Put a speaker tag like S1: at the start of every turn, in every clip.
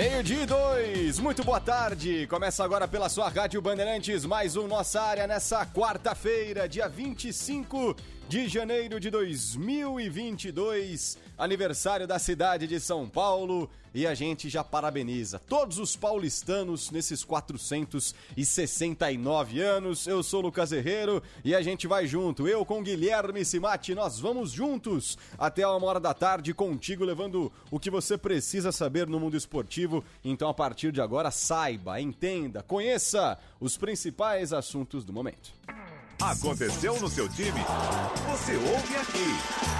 S1: Meio-dia dois, muito boa tarde. Começa agora pela sua Rádio Bandeirantes, mais um Nossa Área nessa quarta-feira, dia 25 de janeiro de 2022, aniversário da cidade de São Paulo. E a gente já parabeniza todos os paulistanos nesses 469 anos. Eu sou Lucas Herrero e a gente vai junto. Eu com Guilherme Simati, nós vamos juntos até uma hora da tarde contigo, levando o que você precisa saber no mundo esportivo. Então, a partir de agora, saiba, entenda, conheça os principais assuntos do momento.
S2: Aconteceu no seu time? Você ouve aqui.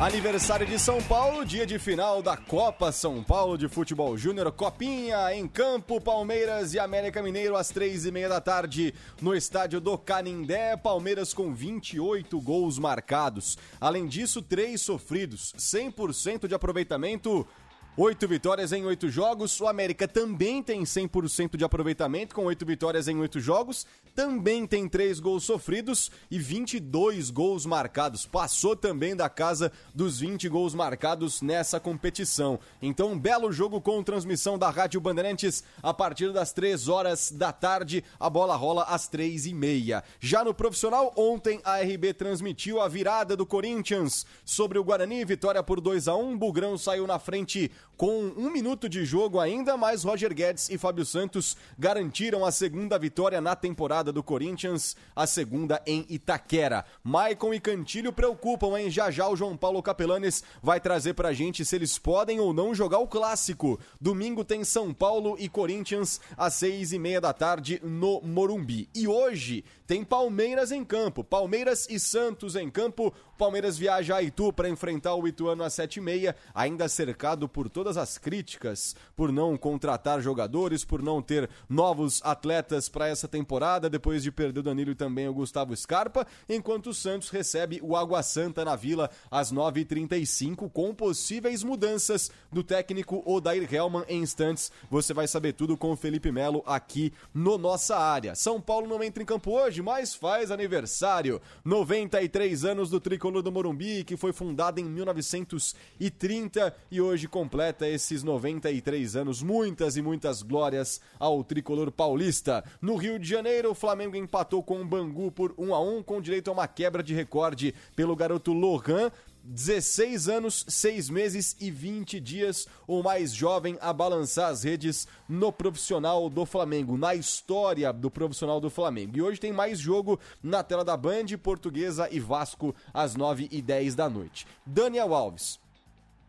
S1: Aniversário de São Paulo, dia de final da Copa São Paulo de Futebol Júnior, Copinha em campo, Palmeiras e América Mineiro às três e meia da tarde no estádio do Canindé, Palmeiras com 28 gols marcados. Além disso, três sofridos, 100% de aproveitamento Oito vitórias em oito jogos. O América também tem 100% de aproveitamento, com oito vitórias em oito jogos. Também tem três gols sofridos e 22 gols marcados. Passou também da casa dos 20 gols marcados nessa competição. Então, um belo jogo com transmissão da Rádio Bandeirantes a partir das três horas da tarde. A bola rola às três e meia. Já no profissional, ontem a RB transmitiu a virada do Corinthians sobre o Guarani. Vitória por 2 a 1 Bugrão saiu na frente com um minuto de jogo ainda, mas Roger Guedes e Fábio Santos garantiram a segunda vitória na temporada do Corinthians, a segunda em Itaquera. Maicon e Cantilho preocupam, hein? Já já o João Paulo Capelanes vai trazer pra gente se eles podem ou não jogar o clássico. Domingo tem São Paulo e Corinthians às seis e meia da tarde no Morumbi. E hoje tem Palmeiras em campo. Palmeiras e Santos em campo. Palmeiras viaja a Itu para enfrentar o Ituano às sete e meia, ainda cercado por todas as críticas por não contratar jogadores, por não ter novos atletas para essa temporada, depois de perder o Danilo e também o Gustavo Scarpa, enquanto o Santos recebe o Água Santa na Vila às 9h35, com possíveis mudanças do técnico Odair Helman em instantes. Você vai saber tudo com o Felipe Melo aqui no Nossa Área. São Paulo não entra em campo hoje, mas faz aniversário. 93 anos do tricolor do Morumbi, que foi fundado em 1930 e hoje completa esses 93 anos. Muitas e muitas glórias ao tricolor paulista. No Rio de Janeiro, o Flamengo empatou com o Bangu por 1 a 1 com direito a uma quebra de recorde pelo garoto Lohan. 16 anos, 6 meses e 20 dias, o mais jovem a balançar as redes no profissional do Flamengo, na história do profissional do Flamengo. E hoje tem mais jogo na tela da Band, Portuguesa e Vasco, às 9 e 10 da noite. Daniel Alves.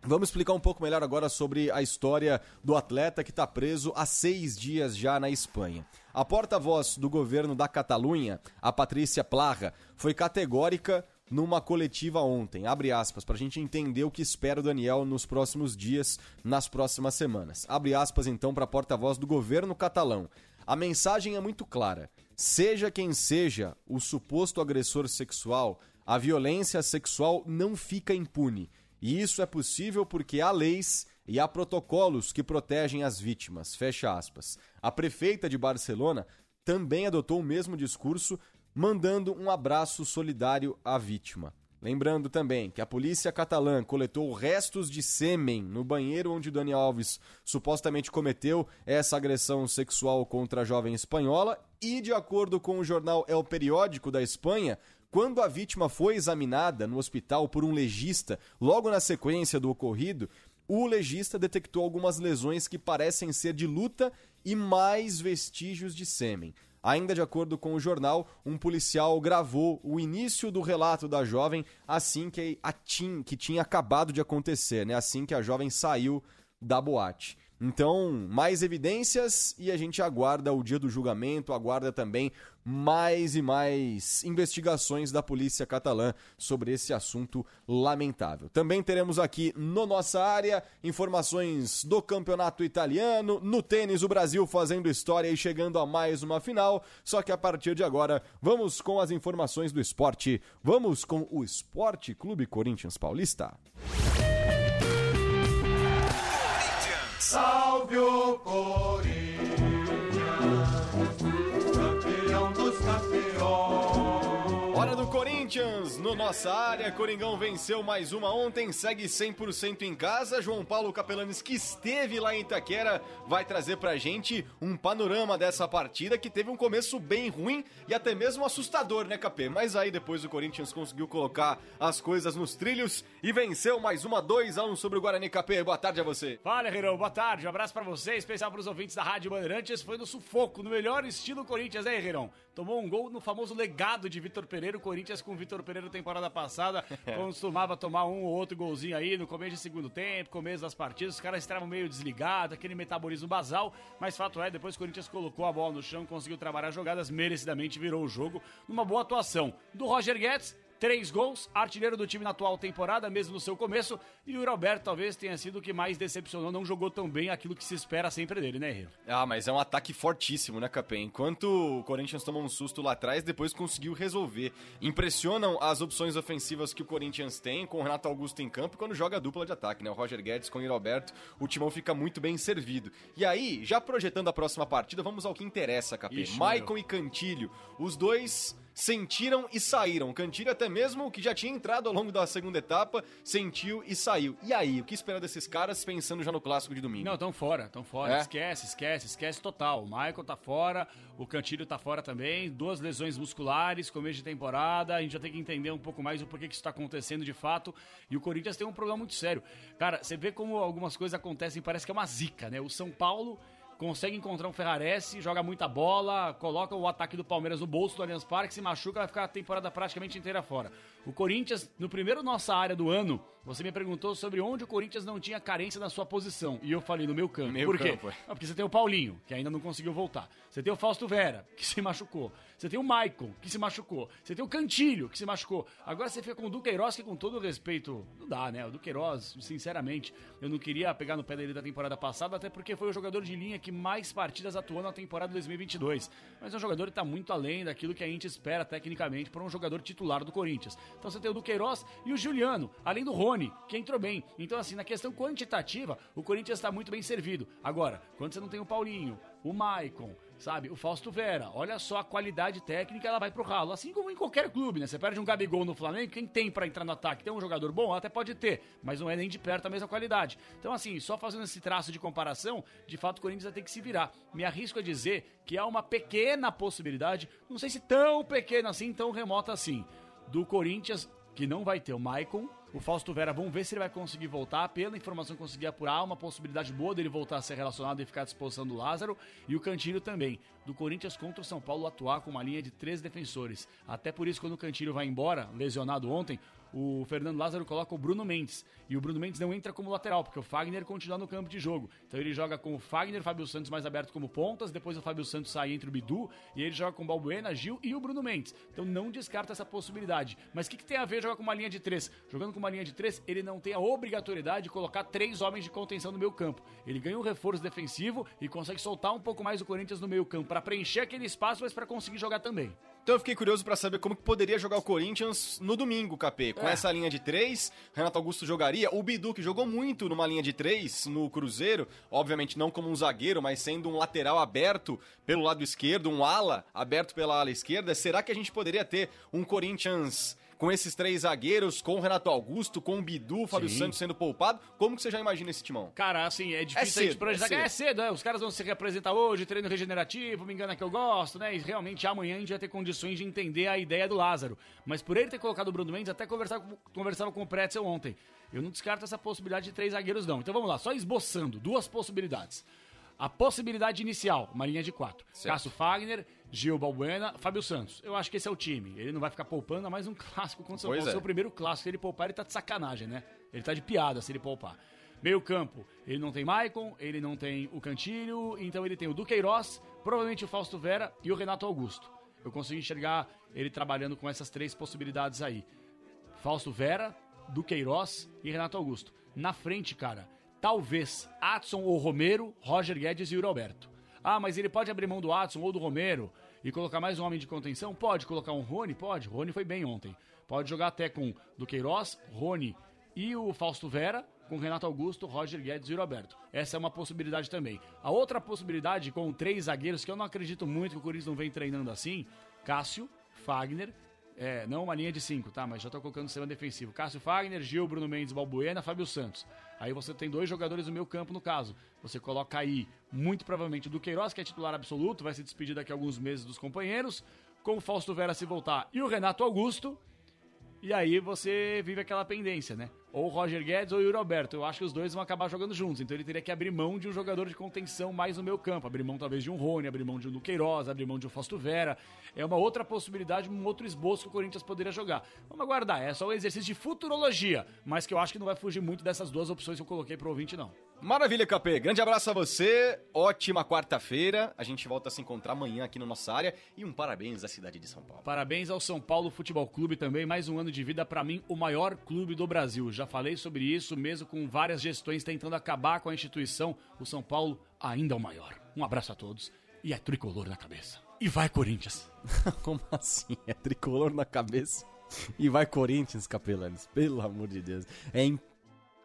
S1: Vamos explicar um pouco melhor agora sobre a história do atleta que está preso há seis dias já na Espanha. A porta-voz do governo da Catalunha, a Patrícia Plaga, foi categórica numa coletiva ontem, abre aspas, para a gente entender o que espera o Daniel nos próximos dias, nas próximas semanas. Abre aspas então para a porta-voz do governo catalão. A mensagem é muito clara. Seja quem seja o suposto agressor sexual, a violência sexual não fica impune. E isso é possível porque há leis e há protocolos que protegem as vítimas. Fecha aspas. A prefeita de Barcelona também adotou o mesmo discurso mandando um abraço solidário à vítima. Lembrando também que a polícia catalã coletou restos de sêmen no banheiro onde Dani Alves supostamente cometeu essa agressão sexual contra a jovem espanhola e, de acordo com o jornal El Periódico da Espanha, quando a vítima foi examinada no hospital por um legista, logo na sequência do ocorrido, o legista detectou algumas lesões que parecem ser de luta e mais vestígios de sêmen. Ainda de acordo com o jornal, um policial gravou o início do relato da jovem assim que a tim, que tinha acabado de acontecer, né? Assim que a jovem saiu da boate. Então, mais evidências e a gente aguarda o dia do julgamento, aguarda também mais e mais investigações da polícia catalã sobre esse assunto lamentável. Também teremos aqui no nossa área informações do campeonato italiano, no tênis o Brasil fazendo história e chegando a mais uma final. Só que a partir de agora, vamos com as informações do esporte. Vamos com o Esporte Clube Corinthians Paulista.
S3: Salve o Corinthians,
S1: Corinthians, no nossa área, Coringão venceu mais uma ontem, segue 100% em casa. João Paulo Capelanes, que esteve lá em Itaquera, vai trazer pra gente um panorama dessa partida que teve um começo bem ruim e até mesmo assustador, né, Capê? Mas aí depois o Corinthians conseguiu colocar as coisas nos trilhos e venceu mais uma 2 a 1 sobre o Guarani Capê. Boa tarde a você.
S4: Fala, Herão. Boa tarde. Um abraço pra você, especial pros ouvintes da Rádio Bandeirantes. Foi no sufoco, no melhor estilo Corinthians, né, Herão? Tomou um gol no famoso legado de Vitor Pereira. O Corinthians com o Vitor Pereira temporada passada costumava tomar um ou outro golzinho aí no começo de segundo tempo, começo das partidas. Os caras estavam meio desligados, aquele metabolismo basal. Mas fato é, depois o Corinthians colocou a bola no chão, conseguiu trabalhar jogadas, merecidamente virou o jogo numa boa atuação do Roger Guedes. Três gols, artilheiro do time na atual temporada, mesmo no seu começo. E o Roberto talvez tenha sido o que mais decepcionou, não jogou tão bem aquilo que se espera sempre dele, né, Herrero?
S1: Ah, mas é um ataque fortíssimo, né, Capê? Enquanto o Corinthians tomou um susto lá atrás, depois conseguiu resolver. Impressionam as opções ofensivas que o Corinthians tem, com o Renato Augusto em campo, quando joga a dupla de ataque, né? O Roger Guedes com o Roberto, o timão fica muito bem servido. E aí, já projetando a próxima partida, vamos ao que interessa, Capê. Maicon e Cantilho, os dois sentiram e saíram. Cantilho até mesmo que já tinha entrado ao longo da segunda etapa, sentiu e saiu. E aí, o que esperar desses caras pensando já no clássico de domingo?
S4: Não, tão fora, tão fora.
S1: É?
S4: Esquece, esquece, esquece total. O Michael tá fora, o Cantilho tá fora também, duas lesões musculares, começo de temporada. A gente já tem que entender um pouco mais o porquê que isso tá acontecendo de fato. E o Corinthians tem um problema muito sério. Cara, você vê como algumas coisas acontecem, parece que é uma zica, né? O São Paulo consegue encontrar um Ferrarese, joga muita bola, coloca o ataque do Palmeiras no bolso do Allianz Parque, se machuca, vai ficar a temporada praticamente inteira fora. O Corinthians, no primeiro nossa área do ano, você me perguntou sobre onde o Corinthians não tinha carência na sua posição. E eu falei no meu campo.
S1: Meio
S4: Por quê?
S1: campo, é.
S4: Ah, porque você tem o Paulinho, que ainda não conseguiu voltar. Você tem o Fausto Vera, que se machucou. Você tem o Maicon, que se machucou. Você tem o Cantilho, que se machucou. Agora você fica com o Duqueiroz, que com todo respeito, não dá, né? O Duqueiroz, sinceramente, eu não queria pegar no pé dele da temporada passada, até porque foi o jogador de linha que mais partidas atuou na temporada 2022. Mas é um jogador que está muito além daquilo que a gente espera tecnicamente para um jogador titular do Corinthians. Então você tem o Duqueiroz e o Juliano, além do Rony, que entrou bem. Então, assim, na questão quantitativa, o Corinthians está muito bem servido. Agora, quando você não tem o Paulinho, o Maicon, sabe, o Fausto Vera, olha só a qualidade técnica, ela vai pro ralo. Assim como em qualquer clube, né? Você perde um Gabigol no Flamengo, quem tem pra entrar no ataque? Tem um jogador bom? Até pode ter, mas não é nem de perto a mesma qualidade. Então, assim, só fazendo esse traço de comparação, de fato o Corinthians vai ter que se virar. Me arrisco a dizer que há uma pequena possibilidade, não sei se tão pequena assim, tão remota assim, do Corinthians que não vai ter o Maicon, o Fausto Vera, vamos ver se ele vai conseguir voltar. Pela informação que consegui apurar, uma possibilidade boa dele voltar a ser relacionado e ficar à disposição do Lázaro. E o Cantilho também. Do Corinthians contra o São Paulo atuar com uma linha de três defensores. Até por isso, quando o Cantilho vai embora, lesionado ontem, o Fernando Lázaro coloca o Bruno Mendes. E o Bruno Mendes não entra como lateral, porque o Fagner continua no campo de jogo. Então ele joga com o Fagner, Fábio Santos mais aberto como pontas, depois o Fábio Santos sai entre o Bidu, e ele joga com o Balbuena, Gil e o Bruno Mendes. Então não descarta essa possibilidade. Mas o que, que tem a ver jogar com uma linha de três? Jogando com uma linha de três, ele não tem a obrigatoriedade de colocar três homens de contenção no meio campo. Ele ganha um reforço defensivo e consegue soltar um pouco mais o Corinthians no meio campo para preencher aquele espaço, mas para conseguir jogar também.
S1: Então eu fiquei curioso pra saber como que poderia jogar o Corinthians no domingo, KP. Com
S4: É.
S1: essa linha de três, Renato Augusto jogaria. O Bidu, que jogou muito numa linha de três no Cruzeiro, obviamente não como um zagueiro, mas sendo um lateral aberto pelo lado esquerdo, um ala aberto pela ala esquerda. Será que a gente poderia ter um Corinthians com esses três zagueiros, com o Renato Augusto, com o Bidu, o Fábio
S4: Sim.
S1: Santos sendo poupado? Como que você já imagina esse timão?
S4: Cara, assim, é difícil
S1: É
S4: a gente
S1: cedo,
S4: projetar.
S1: é cedo.
S4: É cedo, é. Os caras vão se representar hoje, treino regenerativo, me engana que eu gosto, né? E realmente amanhã a gente vai ter condições de entender a ideia do Lázaro. Mas por ele ter colocado o Bruno Mendes, até conversava, com- conversava com o Pretzel ontem. Eu não descarto essa possibilidade de três zagueiros, não. Então vamos lá, só esboçando duas possibilidades. A possibilidade inicial, uma linha de quatro. Cássio Fagner, Gil Balbuena, Fábio Santos. Eu acho que esse é o time. Ele não vai ficar poupando, mais um clássico contra o São Paulo.
S1: é.
S4: Seu primeiro clássico, se ele poupar, ele tá de sacanagem, né? Ele tá de piada se ele poupar. Meio campo, ele não tem Maicon, ele não tem o Cantilho, então ele tem o Duqueiroz, provavelmente o Fausto Vera e o Renato Augusto. Eu consigo enxergar ele trabalhando com essas três possibilidades aí. Fausto Vera, Duqueiroz e Renato Augusto. Na frente, cara, talvez Adson ou Romero, Roger Guedes e Yuri Alberto. Ah, mas ele pode abrir mão do Adson ou do Romero e colocar mais um homem de contenção? Pode. Colocar um Rony? Pode. Rony foi bem ontem. Pode jogar até com Duqueiroz, Rony e o Fausto Vera, com Renato Augusto, Roger Guedes e Yuri Alberto. Essa é uma possibilidade também. A outra possibilidade, com três zagueiros, que eu não acredito muito que o Corinthians não vem treinando assim, Cássio, Fagner, é, não uma linha de cinco, tá? Mas já tô colocando no sistema defensivo. Cássio Fagner, Gil, Bruno Mendes, Balbuena, Fábio Santos. Aí você tem dois jogadores no meu campo, no caso. Você coloca aí, muito provavelmente, o Duqueiroz, que é titular absoluto, vai se despedir daqui a alguns meses dos companheiros, com o Fausto Vera se voltar e o Renato Augusto. E aí você vive aquela pendência, né? Ou o Roger Guedes ou o Yuri Alberto. Eu acho que os dois vão acabar jogando juntos. Então ele teria que abrir mão de um jogador de contenção mais no meu campo. Abrir mão talvez de um Rony, abrir mão de um Duqueiroz, abrir mão de um Fausto Vera. É uma outra possibilidade, um outro esboço que o Corinthians poderia jogar. Vamos aguardar. É só um exercício de futurologia. Mas que eu acho que não vai fugir muito dessas duas opções que eu coloquei pro ouvinte, não.
S1: Maravilha, KP. Grande abraço a você. Ótima quarta-feira. A gente volta a se encontrar amanhã aqui na nossa área. E um parabéns à cidade de São Paulo.
S4: Parabéns ao São Paulo Futebol Clube também, mais um ano de vida para mim, o maior clube do Brasil. Já falei sobre isso, mesmo com várias gestões tentando acabar com a instituição, o São Paulo ainda é o maior. Um abraço a todos e é tricolor na cabeça. E vai Corinthians.
S1: Como assim? É tricolor na cabeça e vai Corinthians, Capelanes. Pelo amor de Deus. É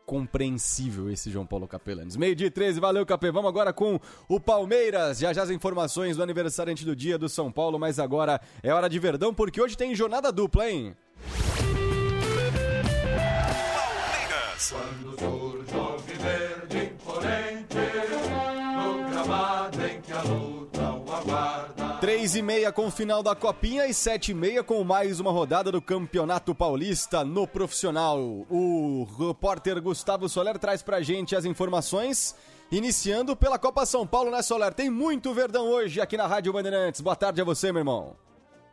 S1: incompreensível esse João Paulo Capelanes. Meio dia e 13, valeu, Capê. Vamos agora com o Palmeiras. Já já as informações do aniversariante do dia do São Paulo, mas agora é hora de Verdão, porque hoje tem jornada dupla, hein?
S2: Palmeiras.
S1: 3 e meia com o final da Copinha e 7 e meia com mais uma rodada do Campeonato Paulista no profissional. O repórter Gustavo Soler traz pra gente as informações, iniciando pela Copa São Paulo, né, Soler? Tem muito Verdão hoje aqui na Rádio Bandeirantes. Boa tarde a você, meu irmão.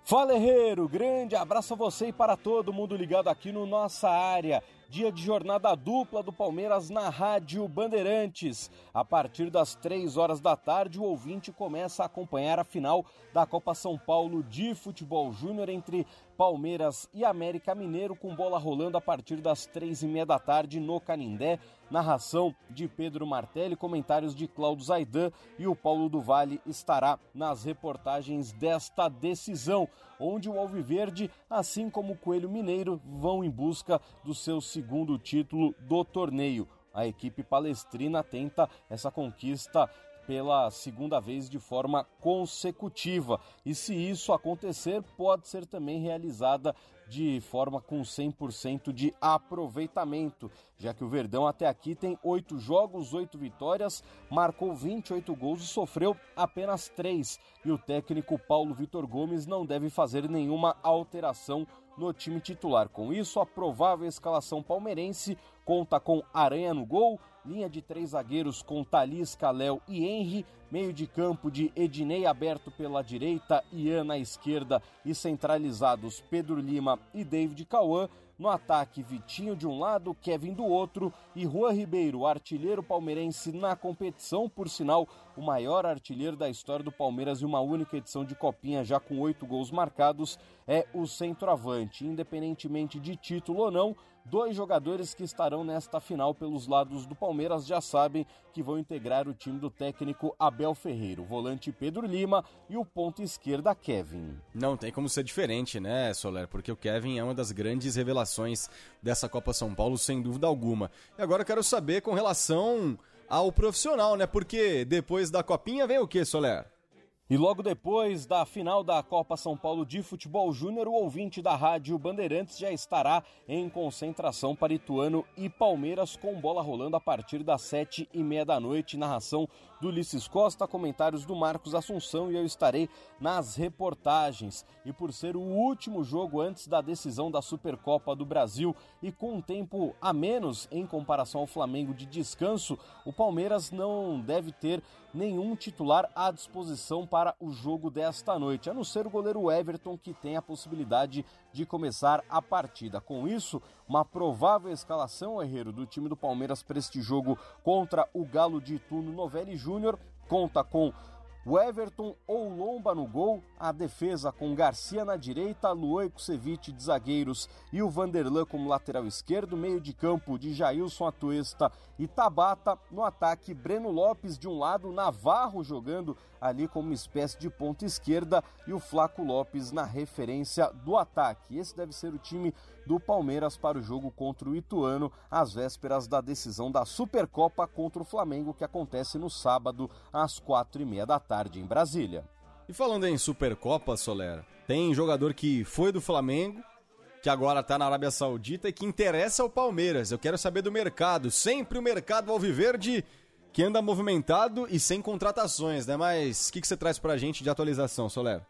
S5: Fala Herreiro, grande abraço a você e para todo mundo ligado aqui no nossa área. Dia de jornada dupla do Palmeiras na Rádio Bandeirantes. A partir das 3 horas da tarde, o ouvinte começa a acompanhar a final da Copa São Paulo de Futebol Júnior entre Palmeiras e América Mineiro, com bola rolando a partir das três e meia da tarde no Canindé. Narração de Pedro Martelli, comentários de Cláudio Zaidan e o Paulo do Vale estará nas reportagens desta decisão, onde o Alviverde, assim como o Coelho Mineiro, vão em busca do seu segundo título do torneio. A equipe palestrina tenta essa conquista pela segunda vez de forma consecutiva. E se isso acontecer, pode ser também realizada de forma com 100% de aproveitamento, já que o Verdão até aqui tem oito jogos, oito vitórias, marcou 28 gols e sofreu apenas três. E o técnico Paulo Vitor Gomes não deve fazer nenhuma alteração no time titular. Com isso, a provável escalação palmeirense conta com Aranha no gol, linha de três zagueiros com Talisca, Léo e Henry, meio de campo de Ednei aberto pela direita, Ian na esquerda e centralizados Pedro Lima e David Cauã. No ataque, Vitinho de um lado, Kevin do outro e Juan Ribeiro, artilheiro palmeirense na competição, por sinal, o maior artilheiro da história do Palmeiras e uma única edição de Copinha já com oito gols marcados, é o centroavante. Independentemente de título ou não, Dois jogadores que estarão nesta final pelos lados do Palmeiras já sabem que vão integrar o time do técnico Abel Ferreira, o volante Pedro Lima e o ponto esquerda Kevin.
S1: Não tem como ser diferente, né, Soler? Porque o Kevin é uma das grandes revelações dessa Copa São Paulo, sem dúvida alguma. E agora eu quero saber com relação ao profissional, né? Porque depois da Copinha vem o que, Soler?
S5: E logo depois da final da Copa São Paulo de Futebol Júnior, o ouvinte da Rádio Bandeirantes já estará em concentração para Ituano e Palmeiras com bola rolando a partir das sete e meia da noite. Narração do Ulisses Costa, comentários do Marcos Assunção e eu estarei nas reportagens. E por ser o último jogo antes da decisão da Supercopa do Brasil e com um tempo a menos em comparação ao Flamengo de descanso, o Palmeiras não deve ter nenhum titular à disposição para o jogo desta noite, a não ser o goleiro Everton, que tem a possibilidade de começar a partida. Com isso, uma provável escalação, Herreiro, do time do Palmeiras para este jogo contra o Galo de Itu no Novelli Júnior conta com o Everton ou Lomba no gol, a defesa com Garcia na direita, Luan Kusevich de zagueiros e o Vanderlan como lateral esquerdo, meio de campo de Jailson Atuesta e Tabata, no ataque Breno Lopes de um lado, Navarro jogando ali como uma espécie de ponta esquerda e o Flaco Lopes na referência do ataque. Esse deve ser o time do Palmeiras para o jogo contra o Ituano, às vésperas da decisão da Supercopa contra o Flamengo, que acontece no sábado, às quatro e meia da tarde, em Brasília.
S1: E falando em Supercopa, Soler, tem jogador que foi do Flamengo, que agora tá na Arábia Saudita e que interessa ao Palmeiras. Eu quero saber do mercado. Sempre o mercado alviverde que anda movimentado e sem contratações, né? Mas o que, que você traz pra gente de atualização, Soler?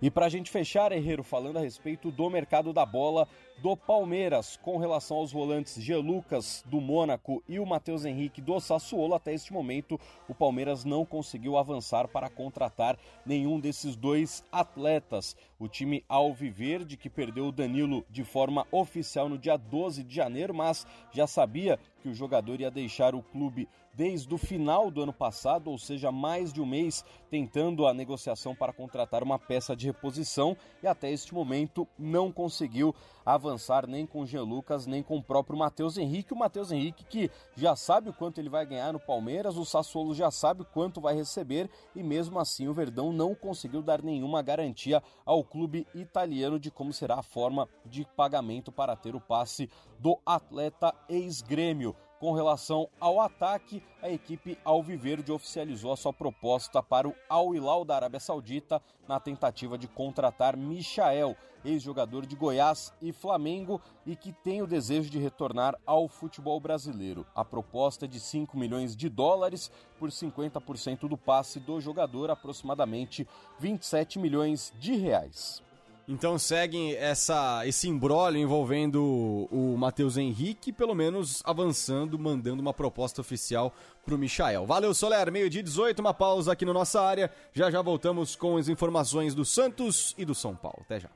S5: E para a gente fechar, Herreiro, falando a respeito do mercado da bola do Palmeiras, com relação aos volantes G. Lucas do Mônaco e o Matheus Henrique do Sassuolo, até este momento o Palmeiras não conseguiu avançar para contratar nenhum desses dois atletas. O time Alviverde, que perdeu o Danilo de forma oficial no dia 12 de janeiro, mas já sabia que o jogador ia deixar o clube desde o final do ano passado, ou seja, mais de um mês, tentando a negociação para contratar uma peça de reposição e até este momento não conseguiu avançar nem com o Jean Lucas, nem com o próprio Matheus Henrique. O Matheus Henrique que já sabe o quanto ele vai ganhar no Palmeiras, o Sassuolo já sabe quanto vai receber e mesmo assim o Verdão não conseguiu dar nenhuma garantia ao clube italiano de como será a forma de pagamento para ter o passe do atleta ex-grêmio. Com relação ao ataque, a equipe Alviverde oficializou a sua proposta para o Al Hilal da Arábia Saudita na tentativa de contratar Michael, ex-jogador de Goiás e Flamengo e que tem o desejo de retornar ao futebol brasileiro. A proposta é de 5 milhões de dólares por 50% do passe do jogador, aproximadamente 27 milhões de reais.
S1: Então seguem essa, esse embrólio envolvendo o Matheus Henrique, pelo menos avançando, mandando uma proposta oficial pro Michael. Valeu, Soler, meio-dia 18, uma pausa aqui na nossa área. Já já voltamos com as informações do Santos e do São Paulo. Até já.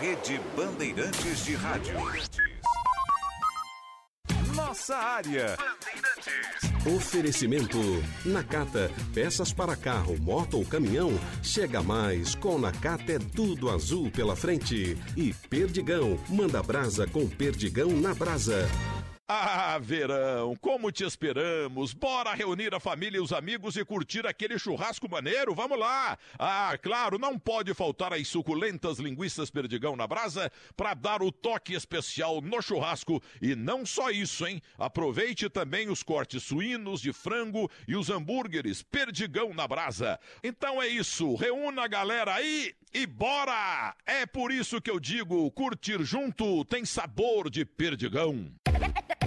S2: Rede Bandeirantes de Rádio. Nossa área.
S6: Oferecimento Nakata, peças para carro, moto ou caminhão. Chega mais, com Nakata é tudo azul pela frente. E Perdigão, manda brasa com Perdigão na brasa.
S7: Ah, verão, como te esperamos! Bora reunir a família e os amigos e curtir aquele churrasco maneiro? Vamos lá! Ah, claro, não pode faltar as suculentas linguiças perdigão na brasa para dar o toque especial no churrasco. E não só isso, hein? Aproveite também os cortes suínos, de frango e os hambúrgueres perdigão na brasa. Então é isso, reúna a galera aí e bora! É por isso que eu digo, curtir junto tem sabor de perdigão.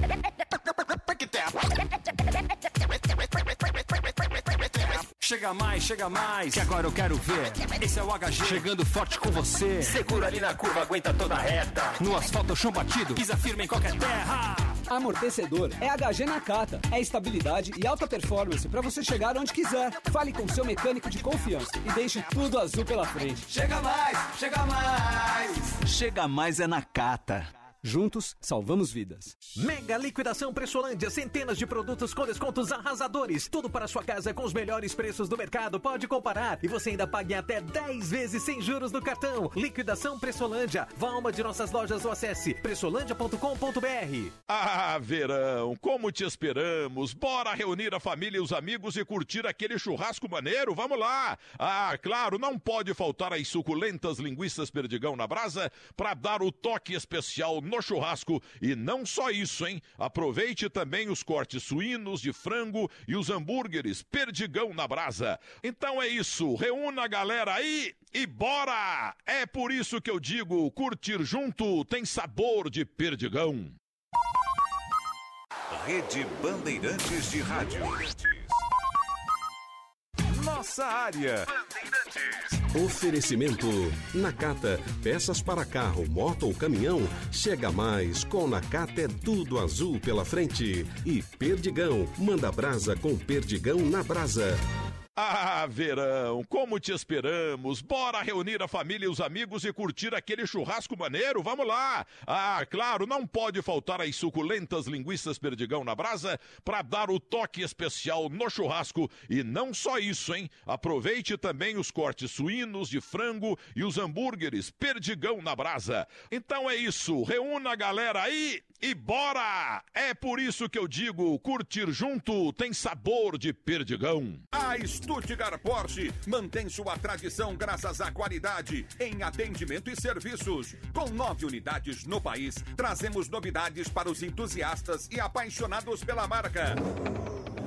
S8: Chega mais, chega mais, que agora eu quero ver. Esse é o HG chegando forte com você. Segura ali na curva, aguenta toda reta. No asfalto, chão batido, pisa firme em qualquer terra.
S9: Amortecedor é HG Nakata. É estabilidade e alta performance para você chegar onde quiser. Fale com seu mecânico de confiança e deixe tudo azul pela frente.
S8: Chega mais, chega mais.
S10: Chega mais é Nakata.
S9: Juntos, salvamos vidas.
S10: Mega liquidação Pressolândia, centenas de produtos com descontos arrasadores. Tudo para sua casa com os melhores preços do mercado. Pode comparar e você ainda pague até 10 vezes sem juros no cartão. Liquidação Pressolândia. Vá a uma de nossas lojas ou acesse pressolândia.com.br.
S7: Ah, verão, como te esperamos. Bora reunir a família e os amigos e curtir aquele churrasco maneiro? Vamos lá. Ah, claro, não pode faltar as suculentas linguiças perdigão na brasa para dar o toque especial no churrasco. E não só isso, hein? Aproveite também os cortes suínos, de frango e os hambúrgueres perdigão na brasa. Então é isso, reúna a galera aí e bora! É por isso que eu digo, curtir junto tem sabor de perdigão.
S2: Rede Bandeirantes de Rádio. Nossa área.
S6: Oferecimento. Nakata, peças para carro, moto ou caminhão. Chega mais, com Nakata é tudo azul pela frente. E Perdigão, manda brasa com Perdigão na brasa.
S7: Ah, verão, como te esperamos. Bora reunir a família e os amigos e curtir aquele churrasco maneiro? Vamos lá. Ah, claro, não pode faltar as suculentas linguiças perdigão na brasa para dar o toque especial no churrasco. E não só isso, hein? Aproveite também os cortes suínos, de frango e os hambúrgueres perdigão na brasa. Então é isso, reúna a galera aí e bora! É por isso que eu digo, curtir junto tem sabor de perdigão.
S11: A Stuttgart Porsche mantém sua tradição graças à qualidade em atendimento e serviços. Com nove unidades no país, trazemos novidades para os entusiastas e apaixonados pela marca.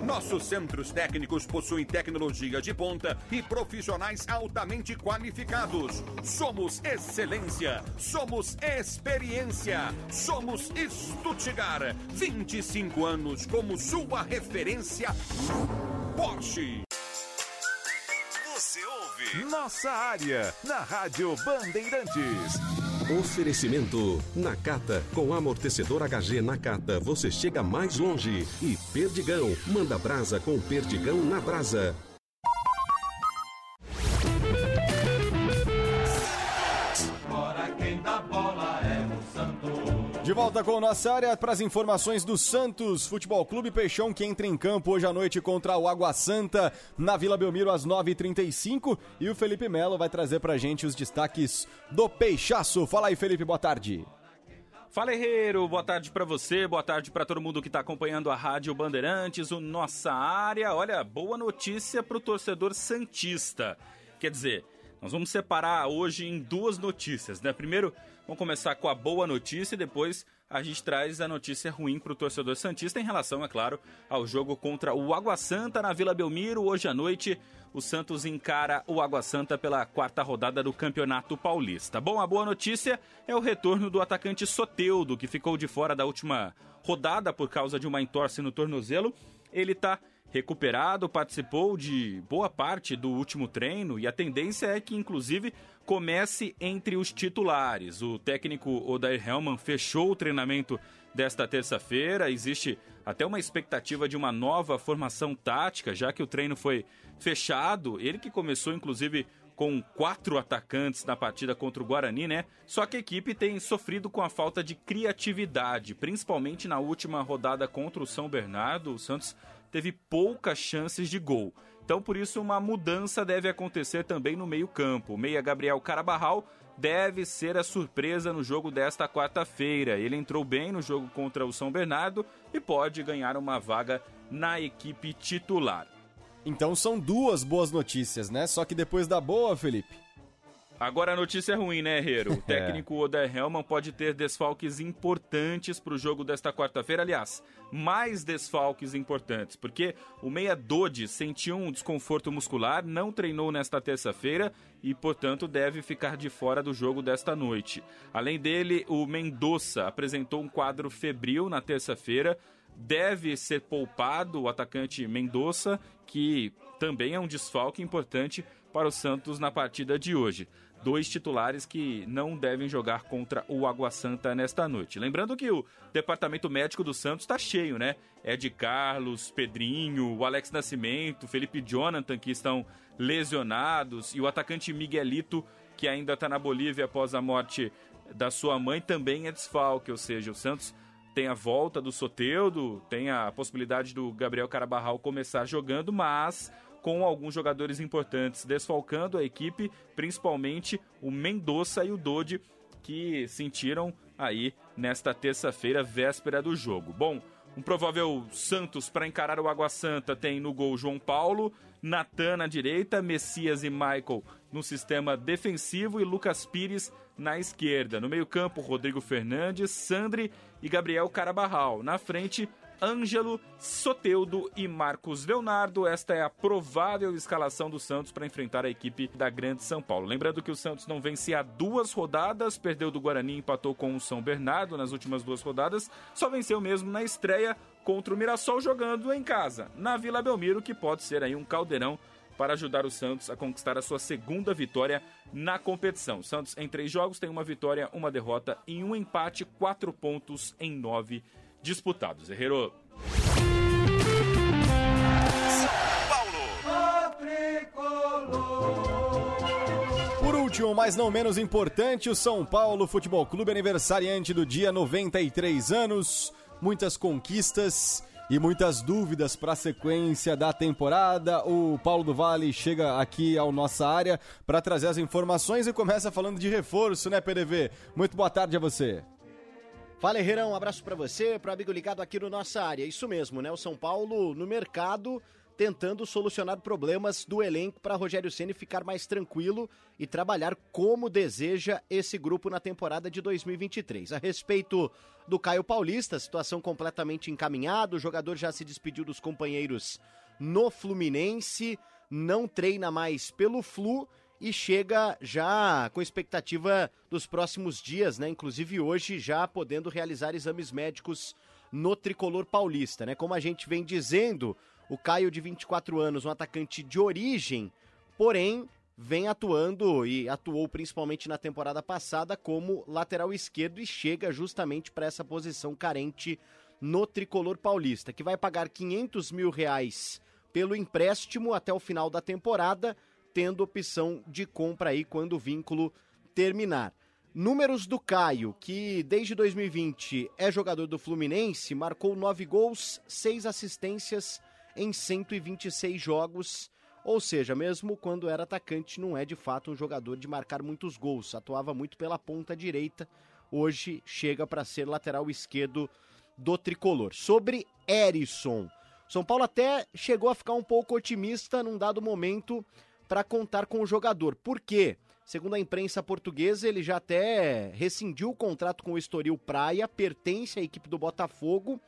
S11: Nossos centros técnicos possuem tecnologia de ponta e profissionais altamente qualificados. Somos excelência, somos experiência, somos Stuttgart. 25 anos como sua referência Porsche.
S2: Você ouve Nossa área na Rádio Bandeirantes.
S6: Oferecimento. Nakata, com amortecedor HG Nakata, você chega mais longe. E Perdigão, manda brasa com Perdigão na brasa.
S1: Volta com nossa área para as informações do Santos Futebol Clube Peixão que entra em campo hoje à noite contra o Água Santa na Vila Belmiro às 9h35 e o Felipe Melo vai trazer pra gente os destaques do Peixaço. Fala aí, Felipe, boa tarde.
S12: Fala Herreiro, boa tarde pra você, boa tarde pra todo mundo que tá acompanhando a Rádio Bandeirantes, o Nossa Área. Olha, boa notícia pro torcedor Santista. Quer dizer, nós vamos separar hoje em duas notícias, né? Primeiro, vamos começar com a boa notícia e depois a gente traz a notícia ruim para o torcedor Santista em relação, é claro, ao jogo contra o Água Santa na Vila Belmiro. Hoje à noite, o Santos encara o Água Santa pela quarta rodada do Campeonato Paulista. Bom, a boa notícia é o retorno do atacante Soteudo, que ficou de fora da última rodada por causa de uma entorse no tornozelo. Ele está recuperado, participou de boa parte do último treino e a tendência é que, inclusive, comece entre os titulares. O técnico Odair Hellman fechou o treinamento desta terça-feira. Existe até uma expectativa de uma nova formação tática, já que o treino foi fechado. Ele que começou, inclusive, com quatro atacantes na partida contra o Guarani, né? Só que a equipe tem sofrido com a falta de criatividade, principalmente na última rodada contra o São Bernardo. O Santos teve poucas chances de gol. Então, por isso, uma mudança deve acontecer também no meio-campo. O meia Gabriel Carabarral deve ser a surpresa no jogo desta quarta-feira. Ele entrou bem no jogo contra o São Bernardo e pode ganhar uma vaga na equipe titular.
S1: Então são duas boas notícias, né? Só que depois da boa, Felipe.
S12: Agora a notícia é ruim, né, Herrero? O técnico Oder Hellman pode ter desfalques importantes para o jogo desta quarta-feira. Aliás, mais desfalques importantes, porque o meia Dodi sentiu um desconforto muscular, não treinou nesta terça-feira e, portanto, deve ficar de fora do jogo desta noite. Além dele, o Mendonça apresentou um quadro febril na terça-feira, deve ser poupado o atacante Mendonça, que também é um desfalque importante para o Santos na partida de hoje. Dois titulares que não devem jogar contra o Água Santa nesta noite. Lembrando que o departamento médico do Santos está cheio, né? Ed Carlos, Pedrinho, o Alex Nascimento, Felipe Jonathan, que estão lesionados, e o atacante Miguelito, que ainda está na Bolívia após a morte da sua mãe também é desfalque, ou seja, o Santos tem a volta do Soteudo, tem a possibilidade do Gabriel Carabarral começar jogando, mas com alguns jogadores importantes desfalcando a equipe, principalmente o Mendonça e o Dodi, que sentiram aí nesta terça-feira, véspera do jogo. Bom, um provável Santos para encarar o Água Santa tem no gol João Paulo, Natan na direita, Messias e Michael no sistema defensivo e Lucas Pires na esquerda. No meio-campo, Rodrigo Fernandes, Sandri e Gabriel Carabarral. Na frente, Ângelo, Soteudo e Marcos Leonardo. Esta é a provável escalação do Santos para enfrentar a equipe da Grande São Paulo. Lembrando que o Santos não vence há duas rodadas, perdeu do Guarani empatou com o São Bernardo nas últimas duas rodadas, só venceu mesmo na estreia contra o Mirassol jogando em casa, na Vila Belmiro, que pode ser aí um caldeirão para ajudar o Santos a conquistar a sua segunda vitória na competição. O Santos, em três jogos, tem uma vitória, uma derrota e um empate, quatro pontos em nove disputados. Herrero.
S1: Por último, mas não menos importante, o São Paulo Futebol Clube aniversariante do dia 93 anos, muitas conquistas e muitas dúvidas para a sequência da temporada. O Paulo do Vale chega aqui à nossa área para trazer as informações e começa falando de reforço, né, PDV? Muito boa tarde a você.
S13: Fala, Herrerão, um abraço para você, para amigo ligado aqui no nossa área. Isso mesmo, né? O São Paulo no mercado tentando solucionar problemas do elenco para Rogério Ceni ficar mais tranquilo e trabalhar como deseja esse grupo na temporada de 2023. A respeito do Caio Paulista, situação completamente encaminhada, o jogador já se despediu dos companheiros no Fluminense, não treina mais pelo Flu e chega já com expectativa dos próximos dias, né? Inclusive hoje já podendo realizar exames médicos no tricolor paulista, né? Como a gente vem dizendo, o Caio de 24 anos, um atacante de origem, porém vem atuando e atuou principalmente na temporada passada como lateral esquerdo e chega justamente para essa posição carente no tricolor paulista, que vai pagar 500 mil reais pelo empréstimo até o final da temporada, tendo opção de compra aí quando o vínculo terminar. Números do Caio, que desde 2020 é jogador do Fluminense, marcou nove gols, seis assistências em 126 jogos. Ou seja, mesmo quando era atacante, não é de fato um jogador de marcar muitos gols. Atuava muito pela ponta direita. Hoje chega para ser lateral esquerdo do tricolor. Sobre Erisson. São Paulo até chegou a ficar um pouco otimista num dado momento para contar com o jogador. Por quê? Segundo a imprensa portuguesa, ele já até rescindiu o contrato com o Estoril Praia, pertence à equipe do Botafogo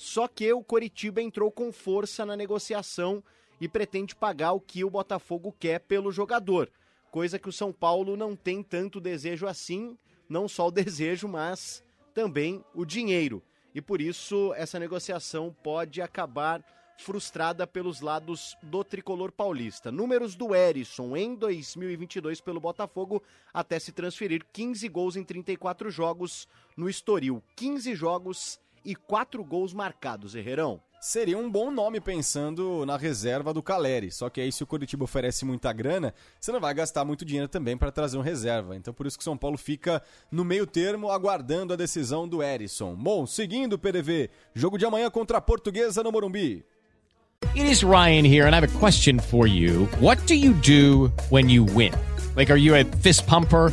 S13: só que o Coritiba entrou com força na negociação e pretende pagar o que o Botafogo quer pelo jogador, coisa que o São Paulo não tem tanto desejo assim, não só o desejo, mas também o dinheiro. E por isso essa negociação pode acabar frustrada pelos lados do tricolor paulista. Números do Erisson em 2022 pelo Botafogo até se transferir 15 gols em 34 jogos no Estoril. 15 jogos e quatro gols marcados, Herrerão.
S1: Seria um bom nome pensando na reserva do Caleri. Só que aí, se o Curitiba oferece muita grana, você não vai gastar muito dinheiro também para trazer um reserva. Então, por isso que São Paulo fica no meio termo, aguardando a decisão do Erisson. Bom, seguindo o PDV, jogo de amanhã contra a Portuguesa no Morumbi.
S14: It is Ryan here, and I have a question for you. What do you do when you win? Like, are you a fist pumper?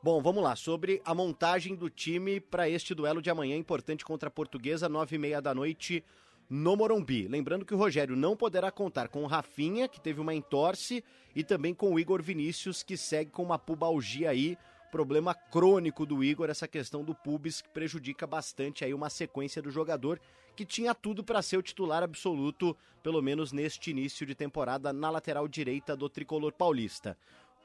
S13: Bom, vamos lá, sobre a montagem do time para este duelo de amanhã importante contra a Portuguesa, nove e meia da noite, no Morumbi. Lembrando que o Rogério não poderá contar com o Rafinha, que teve uma entorse, e também com o Igor Vinícius, que segue com uma pubalgia aí, problema crônico do Igor, essa questão do pubis que prejudica bastante aí uma sequência do jogador que tinha tudo para ser o titular absoluto, pelo menos neste início de temporada na lateral direita do tricolor paulista.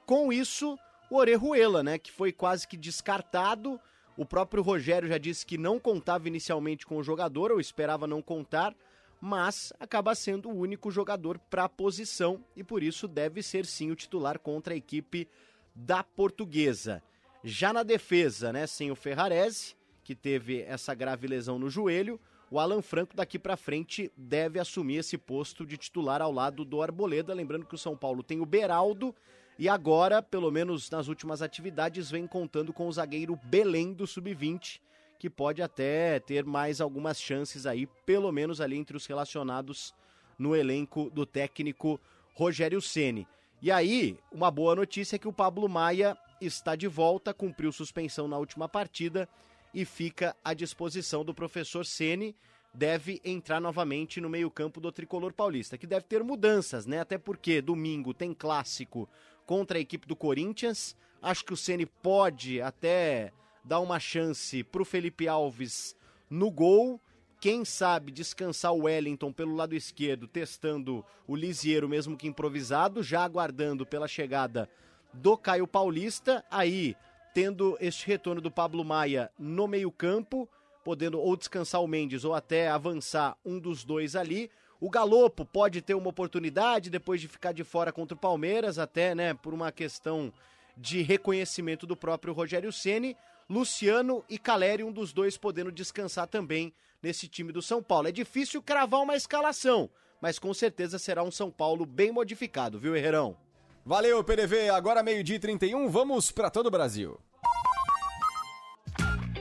S13: Com isso, o Orejuela, né, que foi quase que descartado, o próprio Rogério já disse que não contava inicialmente com o jogador, ou esperava não contar, mas acaba sendo o único jogador para a posição e por isso deve ser sim o titular contra a equipe da Portuguesa. Já na defesa, né, sem o Ferrarese, que teve essa grave lesão no joelho, o Alan Franco daqui para frente deve assumir esse posto de titular ao lado do Arboleda, lembrando que o São Paulo tem o Beraldo e agora, pelo menos nas últimas atividades, vem contando com o zagueiro Belém do sub-20, que pode até ter mais algumas chances aí, pelo menos ali entre os relacionados no elenco do técnico Rogério Ceni. E aí, uma boa notícia é que o Pablo Maia está de volta, cumpriu suspensão na última partida e fica à disposição do professor Ceni. Deve entrar novamente no meio-campo do tricolor paulista, que deve ter mudanças, né? Até porque domingo tem clássico contra a equipe do Corinthians. Acho que o Ceni pode até dar uma chance pro Felipe Alves no gol. Quem sabe descansar o Wellington pelo lado esquerdo, testando o Lisieiro, mesmo que improvisado, já aguardando pela chegada do Caio Paulista. Aí tendo este retorno do Pablo Maia no meio-campo, podendo ou descansar o Mendes ou até avançar um dos dois ali. O Galopo pode ter uma oportunidade depois de ficar de fora contra o Palmeiras, até, né, por uma questão de reconhecimento do próprio Rogério Ceni. Luciano e Caleri, um dos dois podendo descansar também nesse time do São Paulo. É difícil cravar uma escalação, mas com certeza será um São Paulo bem modificado, viu, Herrerão?
S1: Valeu, PDV. Agora meio-dia e 31, vamos para todo o Brasil.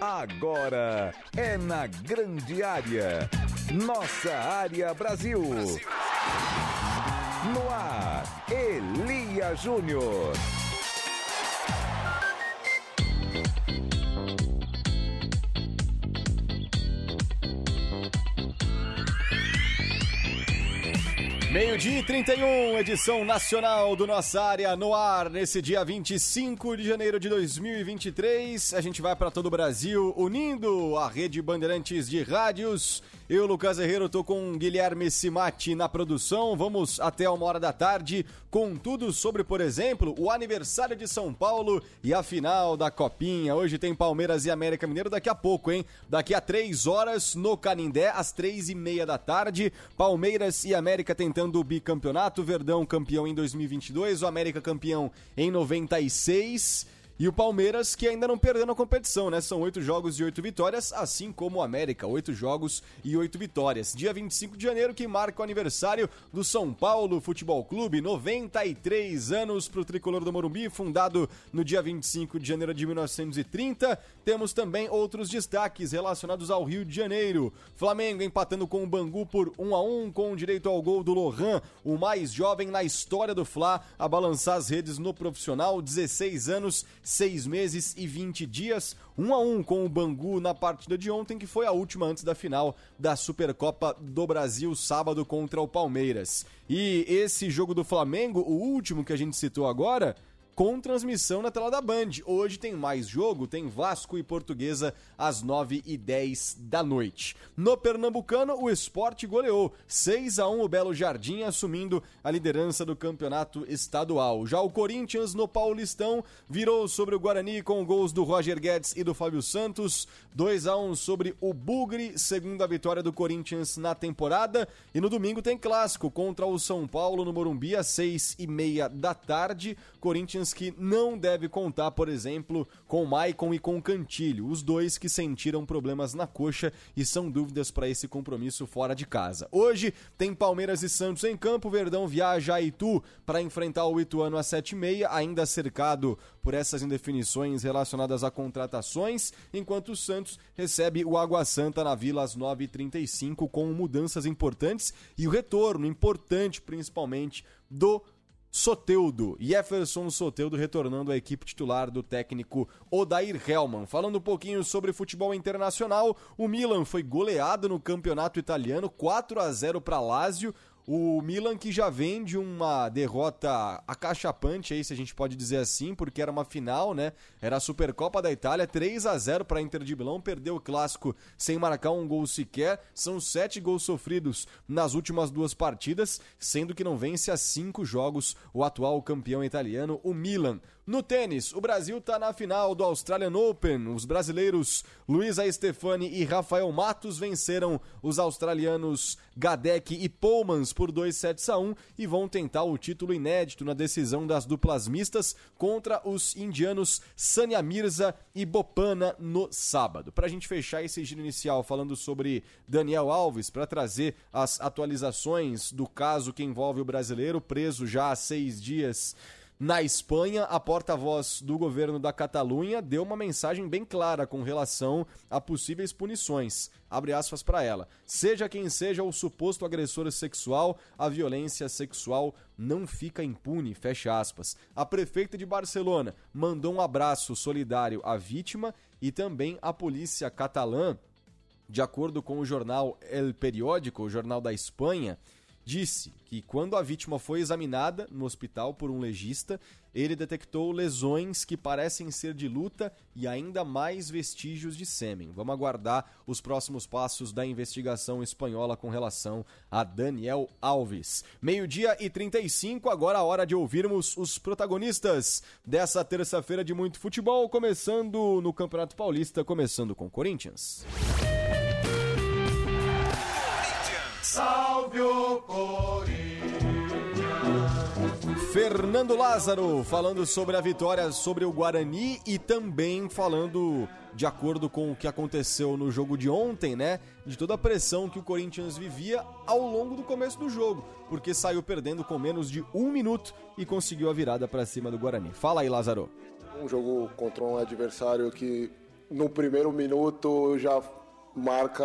S2: Agora é na grande área. Nossa área Brasil. No ar, Elia Júnior.
S1: Meio-dia e 31, edição nacional do Nossa Área no ar, nesse dia 25 de janeiro de 2023. A gente vai para todo o Brasil, unindo a rede Bandeirantes de rádios. Eu, Lucas Herrero, tô com Guilherme Simati na produção. Vamos até uma hora da tarde com tudo sobre, por exemplo, o aniversário de São Paulo e a final da Copinha. Hoje tem Palmeiras e América Mineiro daqui a pouco, hein? Daqui a três horas no Canindé, às três e meia da tarde. Palmeiras e América tentando o bicampeonato. Verdão campeão em 2022, o América campeão em 96. E o Palmeiras que ainda não perdeu na competição, né? São oito jogos e oito vitórias, assim como o América, oito jogos e oito vitórias. Dia 25 de janeiro que marca o aniversário do São Paulo Futebol Clube, 93 anos para o tricolor do Morumbi, fundado no dia 25 de janeiro de 1930. Temos também outros destaques relacionados ao Rio de Janeiro. Flamengo empatando com o Bangu por 1 a 1 com direito ao gol do Lohan, o mais jovem na história do Fla a balançar as redes no profissional, 16 anos, 6 meses e 20 dias, 1 a 1 com o Bangu na partida de ontem, que foi a última antes da final da Supercopa do Brasil, sábado contra o Palmeiras. E esse jogo do Flamengo, o último que a gente citou agora, com transmissão na tela da Band. Hoje tem mais jogo, tem Vasco e Portuguesa às 9 e 10 da noite. No Pernambucano, o esporte goleou 6 a 1 o Belo Jardim, assumindo a liderança do campeonato estadual. Já o Corinthians, no Paulistão, virou sobre o Guarani com gols do Roger Guedes e do Fábio Santos. 2 a 1 sobre o Bugre, segunda vitória do Corinthians na temporada. E no domingo tem clássico contra o São Paulo no Morumbi às 6 e meia da tarde. Corinthians que não deve contar, por exemplo, com Maicon e com Cantilho, os dois que sentiram problemas na coxa e são dúvidas para esse compromisso fora de casa. Hoje tem Palmeiras e Santos em campo, Verdão viaja a Itu para enfrentar o Ituano às 7h30, ainda cercado por essas indefinições relacionadas a contratações, enquanto o Santos recebe o Água Santa na Vila às 9h35 com mudanças importantes e o retorno importante principalmente do Soteudo, Jefferson Soteudo retornando à equipe titular do técnico Odair Hellman. Falando um pouquinho sobre futebol internacional, o Milan foi goleado no campeonato italiano 4 a 0 para Lazio. O Milan que já vem de uma derrota acachapante aí, se a gente pode dizer assim, porque era uma final, né? Era a Supercopa da Itália, 3 a 0 para a Inter de Milão, perdeu o clássico sem marcar um gol sequer. São sete gols sofridos nas últimas duas partidas, sendo que não vence há cinco jogos o atual campeão italiano, o Milan. No tênis, o Brasil está na final do Australian Open. Os brasileiros Luísa Stefani e Rafael Matos venceram os australianos Gadek e Polmans por 2 sets a 1 e vão tentar o título inédito na decisão das duplas mistas contra os indianos Sania Mirza e Bopana no sábado. Para a gente fechar esse giro inicial falando sobre Daniel Alves, para trazer as atualizações do caso que envolve o brasileiro preso já há seis dias na Espanha, a porta-voz do governo da Catalunha deu uma mensagem bem clara com relação a possíveis punições. Abre aspas para ela. Seja quem seja o suposto agressor sexual, a violência sexual não fica impune. Fecha aspas. A prefeita de Barcelona mandou um abraço solidário à vítima e também à polícia catalã. De acordo com o jornal El Periódico, o jornal da Espanha, disse que quando a vítima foi examinada no hospital por um legista, ele detectou lesões que parecem ser de luta e ainda mais vestígios de sêmen. Vamos aguardar os próximos passos da investigação espanhola com relação a Daniel Alves. Meio-dia e 35, agora a hora de ouvirmos os protagonistas dessa terça-feira de muito futebol, começando no Campeonato Paulista, começando com Corinthians.
S3: Salve o Corinthians!
S1: Fernando Lázaro falando sobre a vitória sobre o Guarani e também falando de acordo com o que aconteceu no jogo de ontem, né? De toda a pressão que o Corinthians vivia ao longo do começo do jogo, porque saiu perdendo com menos de um minuto e conseguiu a virada para cima do Guarani. Fala aí, Lázaro.
S15: Um jogo contra um adversário que no primeiro minuto já marca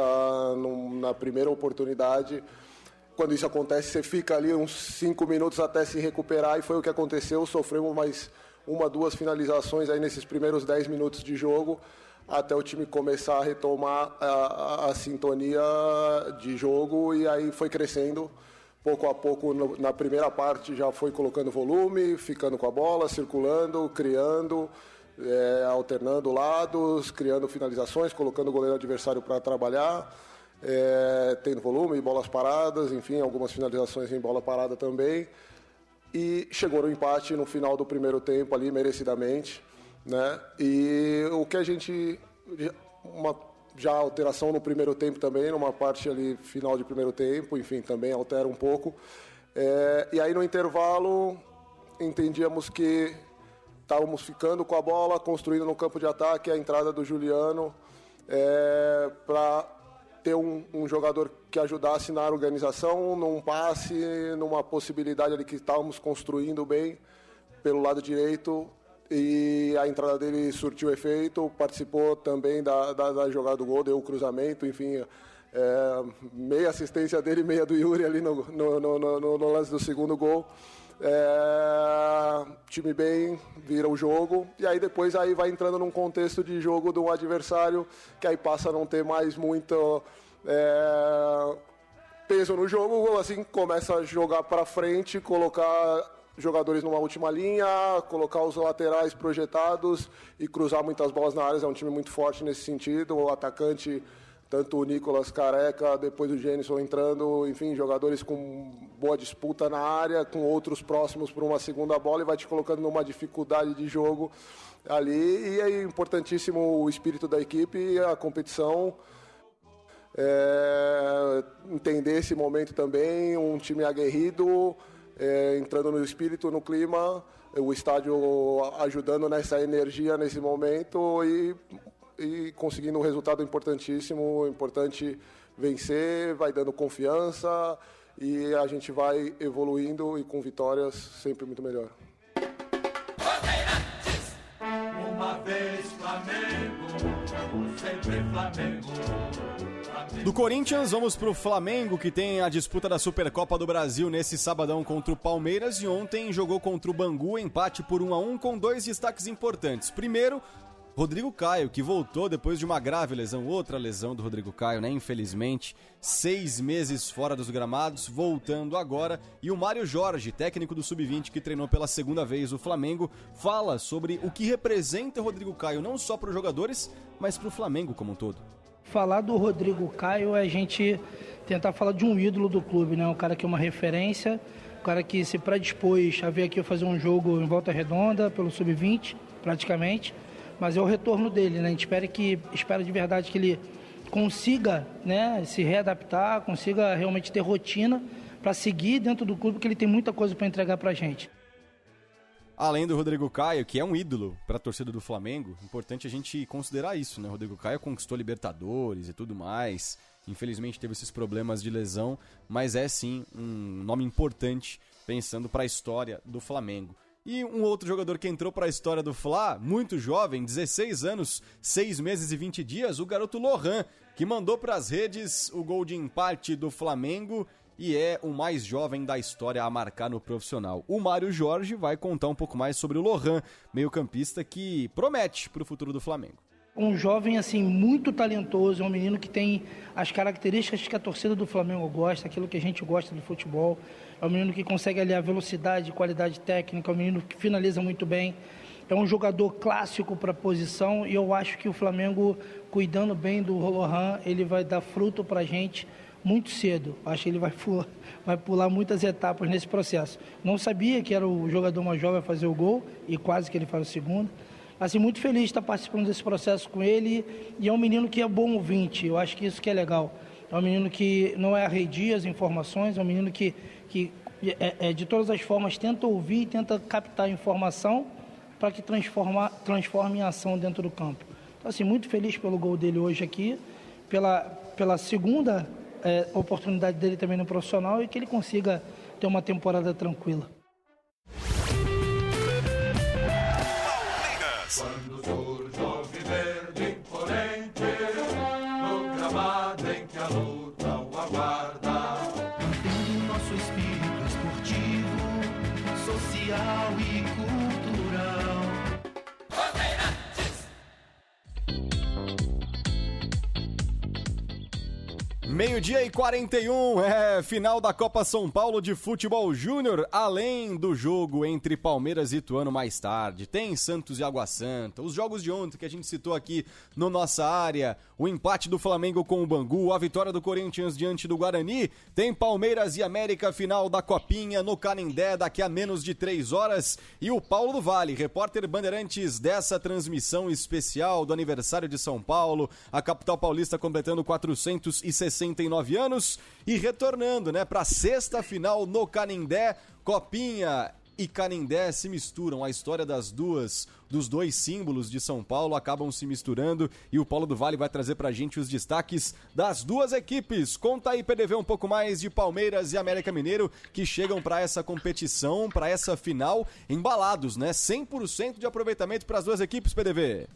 S15: na primeira oportunidade. Quando isso acontece, você fica ali uns cinco minutos até se recuperar e foi o que aconteceu. Sofremos mais uma, duas finalizações aí nesses primeiros dez minutos de jogo até o time começar a retomar a, a, a sintonia de jogo e aí foi crescendo pouco a pouco na primeira parte já foi colocando volume, ficando com a bola, circulando, criando é, alternando lados, criando finalizações, colocando o goleiro adversário para trabalhar, é, tendo volume, bolas paradas, enfim, algumas finalizações em bola parada também. E chegou no empate no final do primeiro tempo ali, merecidamente. Né? E o que a gente. Uma, já alteração no primeiro tempo também, numa parte ali final de primeiro tempo, enfim, também altera um pouco. É, e aí no intervalo entendíamos que estávamos ficando com a bola, construindo no campo de ataque a entrada do Juliano é, para ter um, um, jogador que ajudasse na organização, num passe, numa possibilidade ali que estávamos construindo bem pelo lado direito e a entrada dele surtiu efeito, participou também da, da, da jogada do gol, deu o cruzamento, enfim, é, meia assistência dele, meia do Yuri ali no, no, no, no lance do segundo gol. É, time bem, vira o jogo e aí depois aí vai entrando num contexto de jogo do adversário que aí passa a não ter mais muito é, peso no jogo, assim começa a jogar para frente, colocar jogadores numa última linha, colocar os laterais projetados e cruzar muitas bolas na área. É um time muito forte nesse sentido. O atacante tanto o Nicolas Careca, depois o Gênison entrando, enfim, jogadores com boa disputa na área, com outros próximos por uma segunda bola e vai te colocando numa dificuldade de jogo ali. E é importantíssimo o espírito da equipe e a competição. É, entender esse momento também, um time aguerrido, é, entrando no espírito, no clima, o estádio ajudando nessa energia nesse momento e e conseguindo um resultado importantíssimo, importante vencer, vai dando confiança e a gente vai evoluindo e com vitórias sempre muito melhor.
S3: Uma vez Flamengo, sempre Flamengo.
S1: Do Corinthians, vamos pro Flamengo, que tem a disputa da Supercopa do Brasil nesse sabadão contra o Palmeiras e ontem jogou contra o Bangu, empate por 1 a 1 com dois destaques importantes. Primeiro, Rodrigo Caio, que voltou depois de uma grave lesão, outra lesão do Rodrigo Caio, né? Infelizmente, seis meses fora dos gramados, voltando agora. E o Mário Jorge, técnico do Sub-20, que treinou pela segunda vez o Flamengo, fala sobre o que representa o Rodrigo Caio, não só para os jogadores, mas para o Flamengo como um todo.
S16: Falar do Rodrigo Caio é a gente tentar falar de um ídolo do clube, né? Um cara que é uma referência, um cara que se predispôs a vir aqui fazer um jogo em volta redonda pelo Sub-20, praticamente mas é o retorno dele, né? A gente espera que espera de verdade que ele consiga, né, se readaptar, consiga realmente ter rotina para seguir dentro do clube, porque ele tem muita coisa para entregar para a gente.
S1: Além do Rodrigo Caio, que é um ídolo para a torcida do Flamengo, importante a gente considerar isso, né? Rodrigo Caio conquistou Libertadores e tudo mais. Infelizmente teve esses problemas de lesão, mas é sim um nome importante pensando para a história do Flamengo. E um outro jogador que entrou para a história do Fla, muito jovem, 16 anos, 6 meses e 20 dias, o garoto Lohan, que mandou para as redes o gol de empate do Flamengo e é o mais jovem da história a marcar no profissional. O Mário Jorge vai contar um pouco mais sobre o Lohan, meio-campista que promete para o futuro do Flamengo
S16: um jovem assim muito talentoso, é um menino que tem as características que a torcida do Flamengo gosta, aquilo que a gente gosta do futebol. É um menino que consegue aliar velocidade, qualidade técnica, é um menino que finaliza muito bem. É um jogador clássico para a posição e eu acho que o Flamengo, cuidando bem do Lohan, ele vai dar fruto para a gente muito cedo. Acho que ele vai vai pular muitas etapas nesse processo. Não sabia que era o jogador mais jovem a fazer o gol e quase que ele faz o segundo assim, muito feliz de estar participando desse processo com ele e é um menino que é bom ouvinte, eu acho que isso que é legal. É um menino que não é arredia as informações, é um menino que, que é, é, de todas as formas tenta ouvir tenta captar informação para que transforma, transforme em ação dentro do campo. Então, assim, muito feliz pelo gol dele hoje aqui, pela, pela segunda é, oportunidade dele também no profissional e que ele consiga ter uma temporada tranquila.
S3: Quando
S1: Meio-dia e 41, é final da Copa São Paulo de Futebol Júnior, além do jogo entre Palmeiras e Ituano mais tarde. Tem Santos e Água Santa, os jogos de ontem que a gente citou aqui no nossa área, o empate do Flamengo com o Bangu, a vitória do Corinthians diante do Guarani, tem Palmeiras e América final da Copinha no Canindé daqui a menos de três horas. E o Paulo do Vale, repórter Bandeirantes dessa transmissão especial do aniversário de São Paulo, a capital paulista completando 460 69 anos e retornando, né, para a sexta final no Canindé. Copinha e Canindé se misturam. A história das duas, dos dois símbolos de São Paulo acabam se misturando e o Paulo do Vale vai trazer pra gente os destaques das duas equipes. Conta aí, PDV, um pouco mais de Palmeiras e América Mineiro que chegam para essa competição, para essa final, embalados, né? 100% de aproveitamento para as duas equipes, PDV.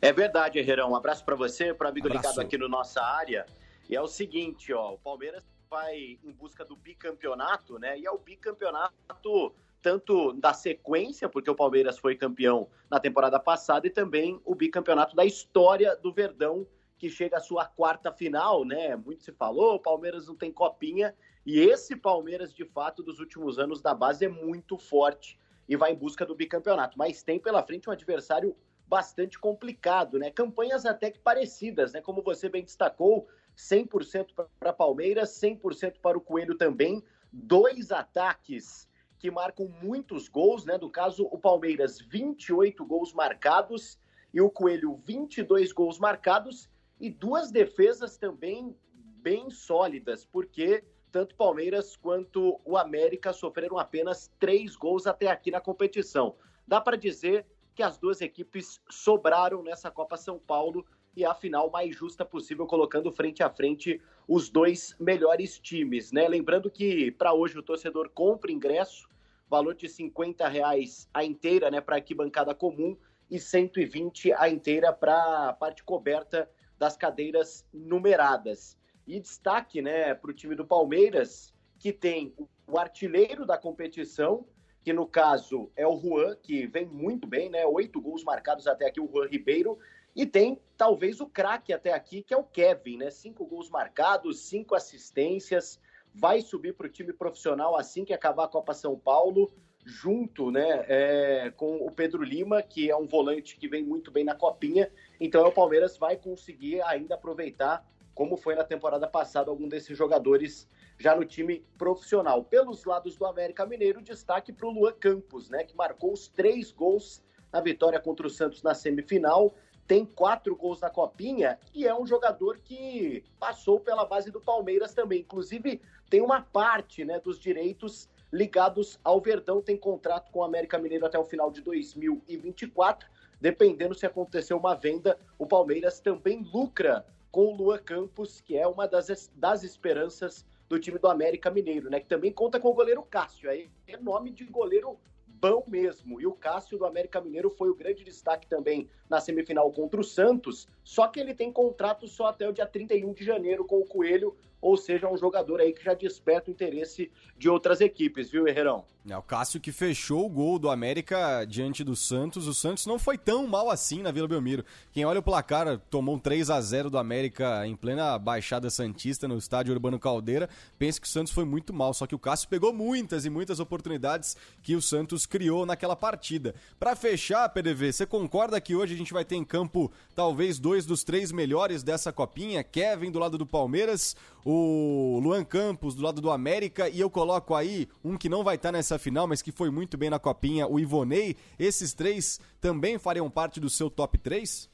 S13: É verdade, Herrerão. Um abraço para você, para amigo Abraço. ligado aqui no nossa área. E é o seguinte, ó, o Palmeiras vai em busca do bicampeonato, né? E é o bicampeonato tanto da sequência, porque o Palmeiras foi campeão na temporada passada, e também o bicampeonato da história do Verdão, que chega à sua quarta final, né? Muito se falou, o Palmeiras não tem copinha, e esse Palmeiras, de fato, dos últimos anos da base é muito forte e vai em busca do bicampeonato. Mas tem pela frente um adversário bastante complicado, né? Campanhas até que parecidas, né? Como você bem destacou, 100% para Palmeiras, 100% para o Coelho também. Dois ataques que marcam muitos gols, né? No caso, o Palmeiras, 28 gols marcados e o Coelho, 22 gols marcados e duas defesas também bem sólidas, porque tanto Palmeiras quanto o América sofreram apenas três gols até aqui na competição. Dá para dizer que as duas equipes sobraram nessa Copa São Paulo e a final mais justa possível, colocando frente a frente os dois melhores times, né? Lembrando que para hoje o torcedor compra ingresso, valor de 50 reais a inteira, né, para arquibancada comum e 120 a inteira para a parte coberta das cadeiras numeradas. E destaque né, para o time do Palmeiras, que tem o artilheiro da competição, que no caso é o Juan, que vem muito bem, né? Oito gols marcados até aqui, o Juan Ribeiro. E tem talvez o craque até aqui, que é o Kevin, né? Cinco gols marcados, cinco assistências. Vai subir para o time profissional assim que acabar a Copa São Paulo, junto né, é, com o Pedro Lima, que é um volante que vem muito bem na Copinha. Então o Palmeiras vai conseguir ainda aproveitar, como foi na temporada passada, algum desses jogadores já no time profissional. Pelos lados do América Mineiro, destaque para o Luan Campos, né, que marcou os três gols na vitória contra o Santos na semifinal tem quatro gols na Copinha e é um jogador que passou pela base do Palmeiras também. Inclusive, tem uma parte né, dos direitos ligados ao Verdão, tem contrato com o América Mineiro até o final de 2024. Dependendo se acontecer uma venda, o Palmeiras também lucra com o Luan Campos, que é uma das, das esperanças do time do América Mineiro, né? Que também conta com o goleiro Cássio. Aí é nome de goleiro bom mesmo. E o Cássio do América Mineiro foi o grande destaque também na semifinal contra o Santos, só que ele tem contrato só até o dia 31 de janeiro com o Coelho, ou seja, um jogador aí que já desperta o interesse de outras equipes, viu, Herrerão?
S1: É, o Cássio que fechou o gol do América diante do Santos. O Santos não foi tão mal assim na Vila Belmiro. Quem olha o placar, tomou um 3 a 0 do América em plena Baixada Santista no estádio Urbano Caldeira, pensa que o Santos foi muito mal, só que o Cássio pegou muitas e muitas oportunidades que o Santos criou naquela partida. Para fechar, PDV, você concorda que hoje a gente vai ter em campo talvez dois dos três melhores dessa copinha? Kevin do lado do Palmeiras, Luan Campos do lado do América e eu coloco aí um que não vai estar nessa final, mas que foi muito bem na copinha, o Ivonei. Esses três também fariam parte do seu top 3?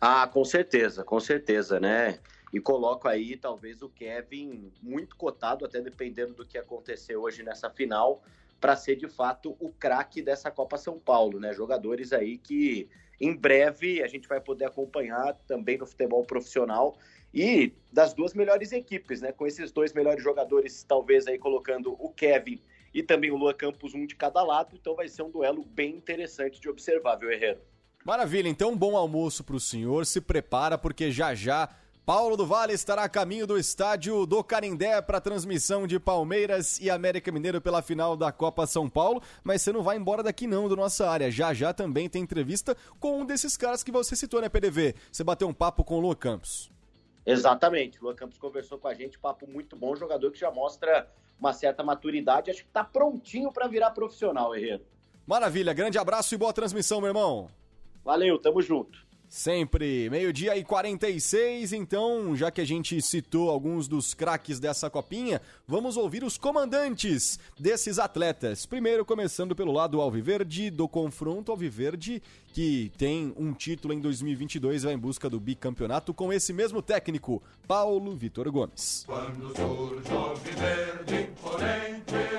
S13: Ah, com certeza, com certeza, né? E coloco aí talvez o Kevin muito cotado, até dependendo do que aconteceu hoje nessa final, para ser de fato o craque dessa Copa São Paulo, né? Jogadores aí que em breve a gente vai poder acompanhar também no futebol profissional e das duas melhores equipes, né? Com esses dois melhores jogadores, talvez aí colocando o Kevin e também o Lua Campos, um de cada lado, então vai ser um duelo bem interessante de observar, viu, Herrero?
S1: Maravilha, então bom almoço para o senhor, se prepara porque já já Paulo do Vale estará a caminho do estádio do Canindé para transmissão de Palmeiras e América Mineiro pela final da Copa São Paulo, mas você não vai embora daqui não, do nossa área. Já já também tem entrevista com um desses caras que você citou, né, PDV? Você bateu um papo com o Lua Campos.
S13: Exatamente. O Luan Campos conversou com a gente, papo muito bom, jogador que já mostra uma certa maturidade, acho que está prontinho para virar profissional, Herreiro.
S1: Maravilha, grande abraço e boa transmissão, meu irmão.
S13: Valeu, tamo junto.
S1: Sempre, meio-dia e 46, então, já que a gente citou alguns dos craques dessa copinha, vamos ouvir os comandantes desses atletas. Primeiro, começando pelo lado alviverde, do confronto alviverde, que tem um título em 2022 vai em busca do bicampeonato com esse mesmo técnico, Paulo Vitor Gomes.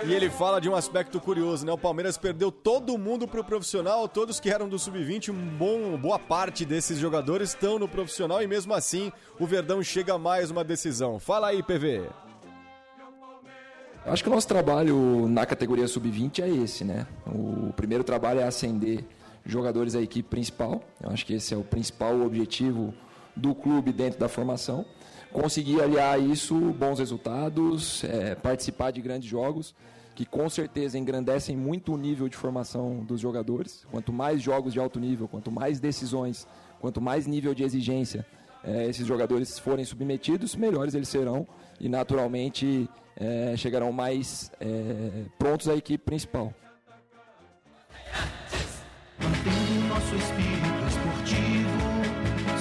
S1: E ele fala de um aspecto curioso, né? O Palmeiras perdeu todo mundo pro profissional, todos que eram do sub-20, um bom, boa parte desses jogadores estão no profissional e mesmo assim o Verdão chega a mais uma decisão. Fala aí, PV.
S17: Acho que o nosso trabalho na categoria sub-20 é esse, né? O primeiro trabalho é ascender jogadores da equipe principal. Eu acho que esse é o principal objetivo do clube dentro da formação. Conseguir aliar isso, bons resultados, é, participar de grandes jogos, que com certeza engrandecem muito o nível de formação dos jogadores. Quanto mais jogos de alto nível, quanto mais decisões, quanto mais nível de exigência é, esses jogadores forem submetidos, melhores eles serão e naturalmente é, chegarão mais é, prontos à equipe principal.
S3: Nosso espírito esportivo,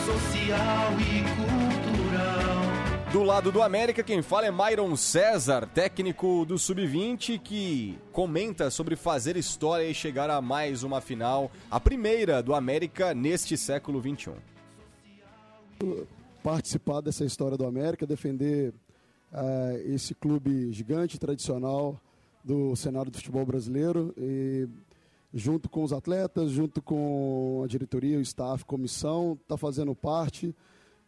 S3: social e cultural.
S1: Do lado do América, quem fala é Myron César, técnico do Sub-20, que comenta sobre fazer história e chegar a mais uma final, a primeira do América neste século XXI.
S18: Participar dessa história do América, defender uh, esse clube gigante, tradicional do cenário do futebol brasileiro e junto com os atletas, junto com a diretoria, o staff, comissão, está fazendo parte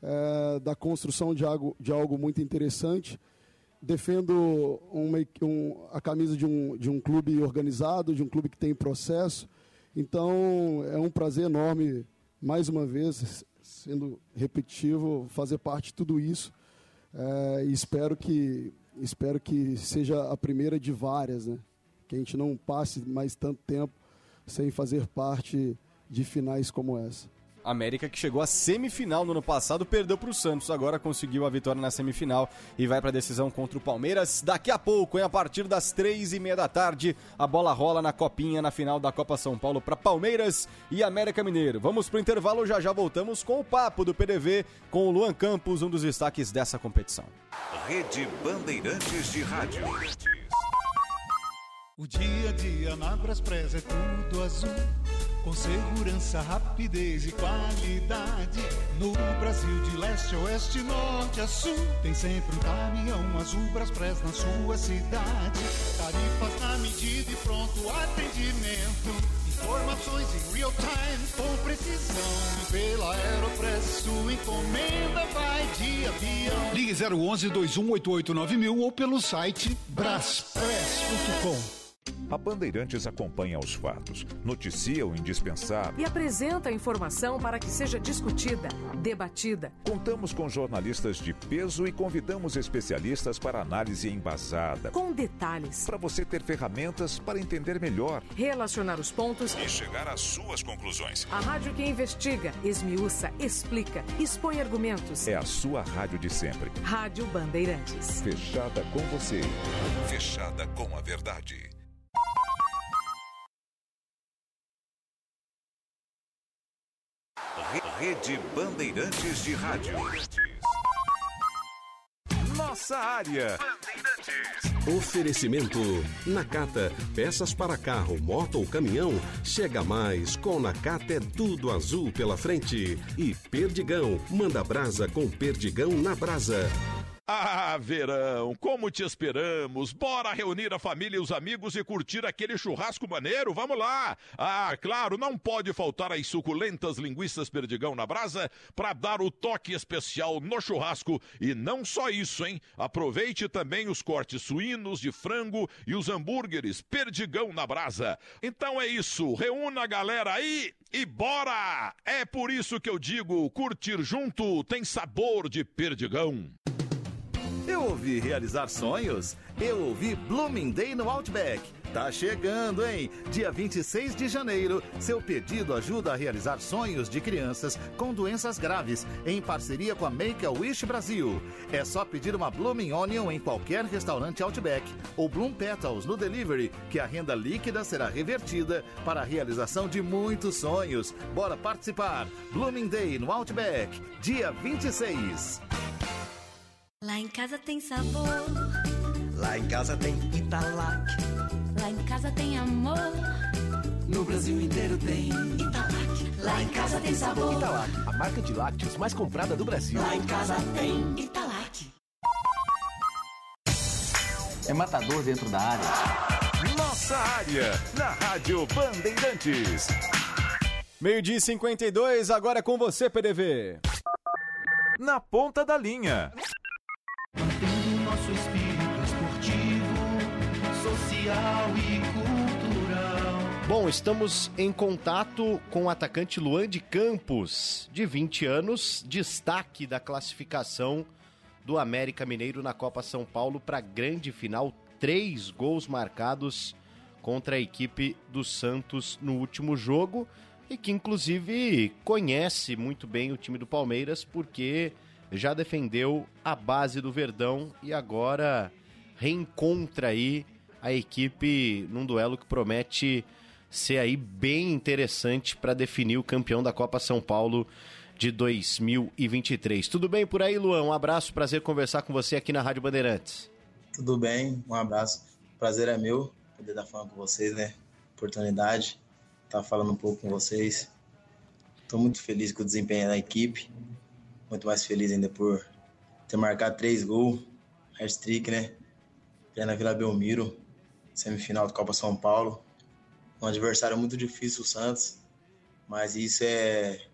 S18: é, da construção de algo, de algo muito interessante. Defendo uma, um, a camisa de um, de um clube organizado, de um clube que tem processo. Então, é um prazer enorme, mais uma vez, sendo repetitivo, fazer parte de tudo isso. É, e espero que, espero que seja a primeira de várias, né? Que a gente não passe mais tanto tempo sem fazer parte de finais como essa.
S1: América que chegou à semifinal no ano passado, perdeu para o Santos, agora conseguiu a vitória na semifinal e vai para a decisão contra o Palmeiras. Daqui a pouco, hein, a partir das três e meia da tarde, a bola rola na copinha na final da Copa São Paulo para Palmeiras e América Mineiro. Vamos para o intervalo, já já voltamos com o papo do PDV com o Luan Campos, um dos destaques dessa competição.
S2: Rede Bandeirantes de Rádio.
S19: O dia a dia na Braspress é tudo azul. Com segurança, rapidez e qualidade. No Brasil, de leste a oeste, norte a sul. Tem sempre um caminhão azul Braspress na sua cidade. Tarifas na medida e pronto atendimento. Informações em real time com precisão. E pela Aeropress, sua encomenda vai de avião.
S20: Ligue 011 2188 9000 ou pelo site braspress.com.
S2: A Bandeirantes acompanha os fatos, noticia o indispensável.
S21: E apresenta a informação para que seja discutida, debatida.
S2: Contamos com jornalistas de peso e convidamos especialistas para análise embasada.
S21: Com detalhes.
S2: Para você ter ferramentas para entender melhor.
S21: Relacionar os pontos.
S2: E chegar às suas conclusões.
S21: A rádio que investiga, esmiuça, explica, expõe argumentos.
S2: É a sua rádio de sempre.
S21: Rádio Bandeirantes.
S2: Fechada com você. Fechada com a verdade. Rede Bandeirantes de Rádio. Nossa área.
S6: Oferecimento. Nakata. Peças para carro, moto ou caminhão. Chega mais. Com Nakata é tudo azul pela frente. E Perdigão. Manda brasa com Perdigão na brasa.
S7: Ah, verão, como te esperamos! Bora reunir a família e os amigos e curtir aquele churrasco maneiro? Vamos lá! Ah, claro, não pode faltar as suculentas linguiças perdigão na brasa para dar o toque especial no churrasco. E não só isso, hein? Aproveite também os cortes suínos, de frango e os hambúrgueres perdigão na brasa. Então é isso, reúna a galera aí e bora! É por isso que eu digo, curtir junto tem sabor de perdigão.
S22: Eu ouvi realizar sonhos? Eu ouvi Blooming Day no Outback. Tá chegando, hein? Dia 26 de janeiro, seu pedido ajuda a realizar sonhos de crianças com doenças graves, em parceria com a Make-A-Wish Brasil. É só pedir uma Blooming Onion em qualquer restaurante Outback ou Bloom Petals no delivery, que a renda líquida será revertida para a realização de muitos sonhos. Bora participar! Blooming Day no Outback, dia 26.
S23: Lá em casa tem sabor.
S24: Lá em casa tem Italac.
S23: Lá em casa tem amor.
S19: No Brasil inteiro tem
S23: Italac. Lá em casa tem sabor.
S24: Italac, a marca de lácteos mais comprada do Brasil.
S23: Lá em casa tem Italac.
S25: É matador dentro da área.
S2: Nossa área, na Rádio Bandeirantes.
S1: Meio-dia e 52, agora é com você, PDV.
S2: Na ponta da linha.
S19: Social e cultural.
S13: Bom, estamos em contato com o atacante Luan de Campos, de 20 anos, destaque da classificação do América Mineiro na Copa São Paulo para a grande final. Três gols marcados contra a equipe do Santos no último jogo e que, inclusive, conhece muito bem o time do Palmeiras porque já defendeu a base do Verdão e agora reencontra aí a equipe num duelo que promete ser aí bem interessante para definir o campeão da Copa São Paulo de 2023. Tudo bem por aí, Luan? Um abraço, prazer conversar com você aqui na Rádio Bandeirantes.
S26: Tudo bem, um abraço. Prazer é meu poder estar falando com vocês, né? Oportunidade, estar falando um pouco com vocês. Estou muito feliz com o desempenho da equipe, muito mais feliz ainda por ter marcado três gols, hat-trick, né? Pena Vila Belmiro, semifinal da Copa São Paulo. Um adversário muito difícil, o Santos, mas isso é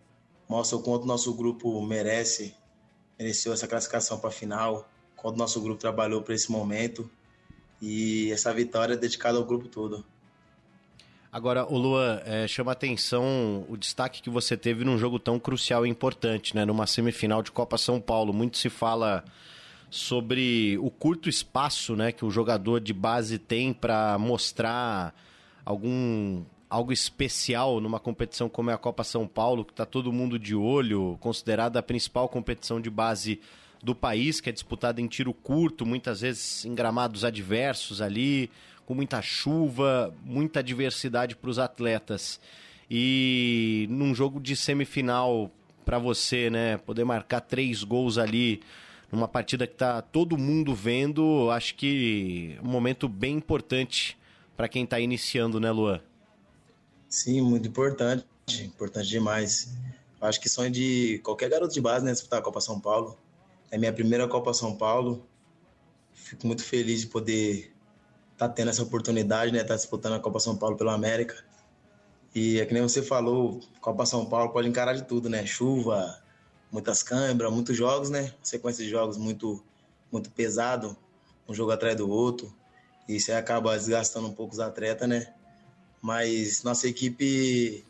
S26: mostra o quanto nosso grupo merece, mereceu essa classificação para a final, quanto nosso grupo trabalhou para esse momento e essa vitória é dedicada ao grupo todo.
S13: Agora, o Luan, é, chama atenção o destaque que você teve num jogo tão crucial e importante, né? Numa semifinal de Copa São Paulo. Muito se fala sobre o curto espaço né, que o jogador de base tem para mostrar algum algo especial numa competição como é a Copa São Paulo, que está todo mundo de olho, considerada a principal competição de base do país, que é disputada em tiro curto, muitas vezes em gramados adversos ali, com muita chuva, muita diversidade para os atletas. E num jogo de semifinal para você, né, poder marcar três gols ali numa partida que está todo mundo vendo, acho que um momento bem importante para quem está iniciando, né, Luan?
S26: Sim, muito importante, importante demais. Acho que sonho de qualquer garoto de base, né, disputar a Copa São Paulo. É minha primeira Copa São Paulo. Fico muito feliz de poder estar tá tendo essa oportunidade, né, estar tá disputando a Copa São Paulo pela América. E é que nem você falou, Copa São Paulo pode encarar de tudo, né? Chuva, muitas câimbras, muitos jogos, né? Sequência de jogos muito muito pesado, um jogo atrás do outro. E isso acaba desgastando um pouco os atletas, né? Mas nossa equipe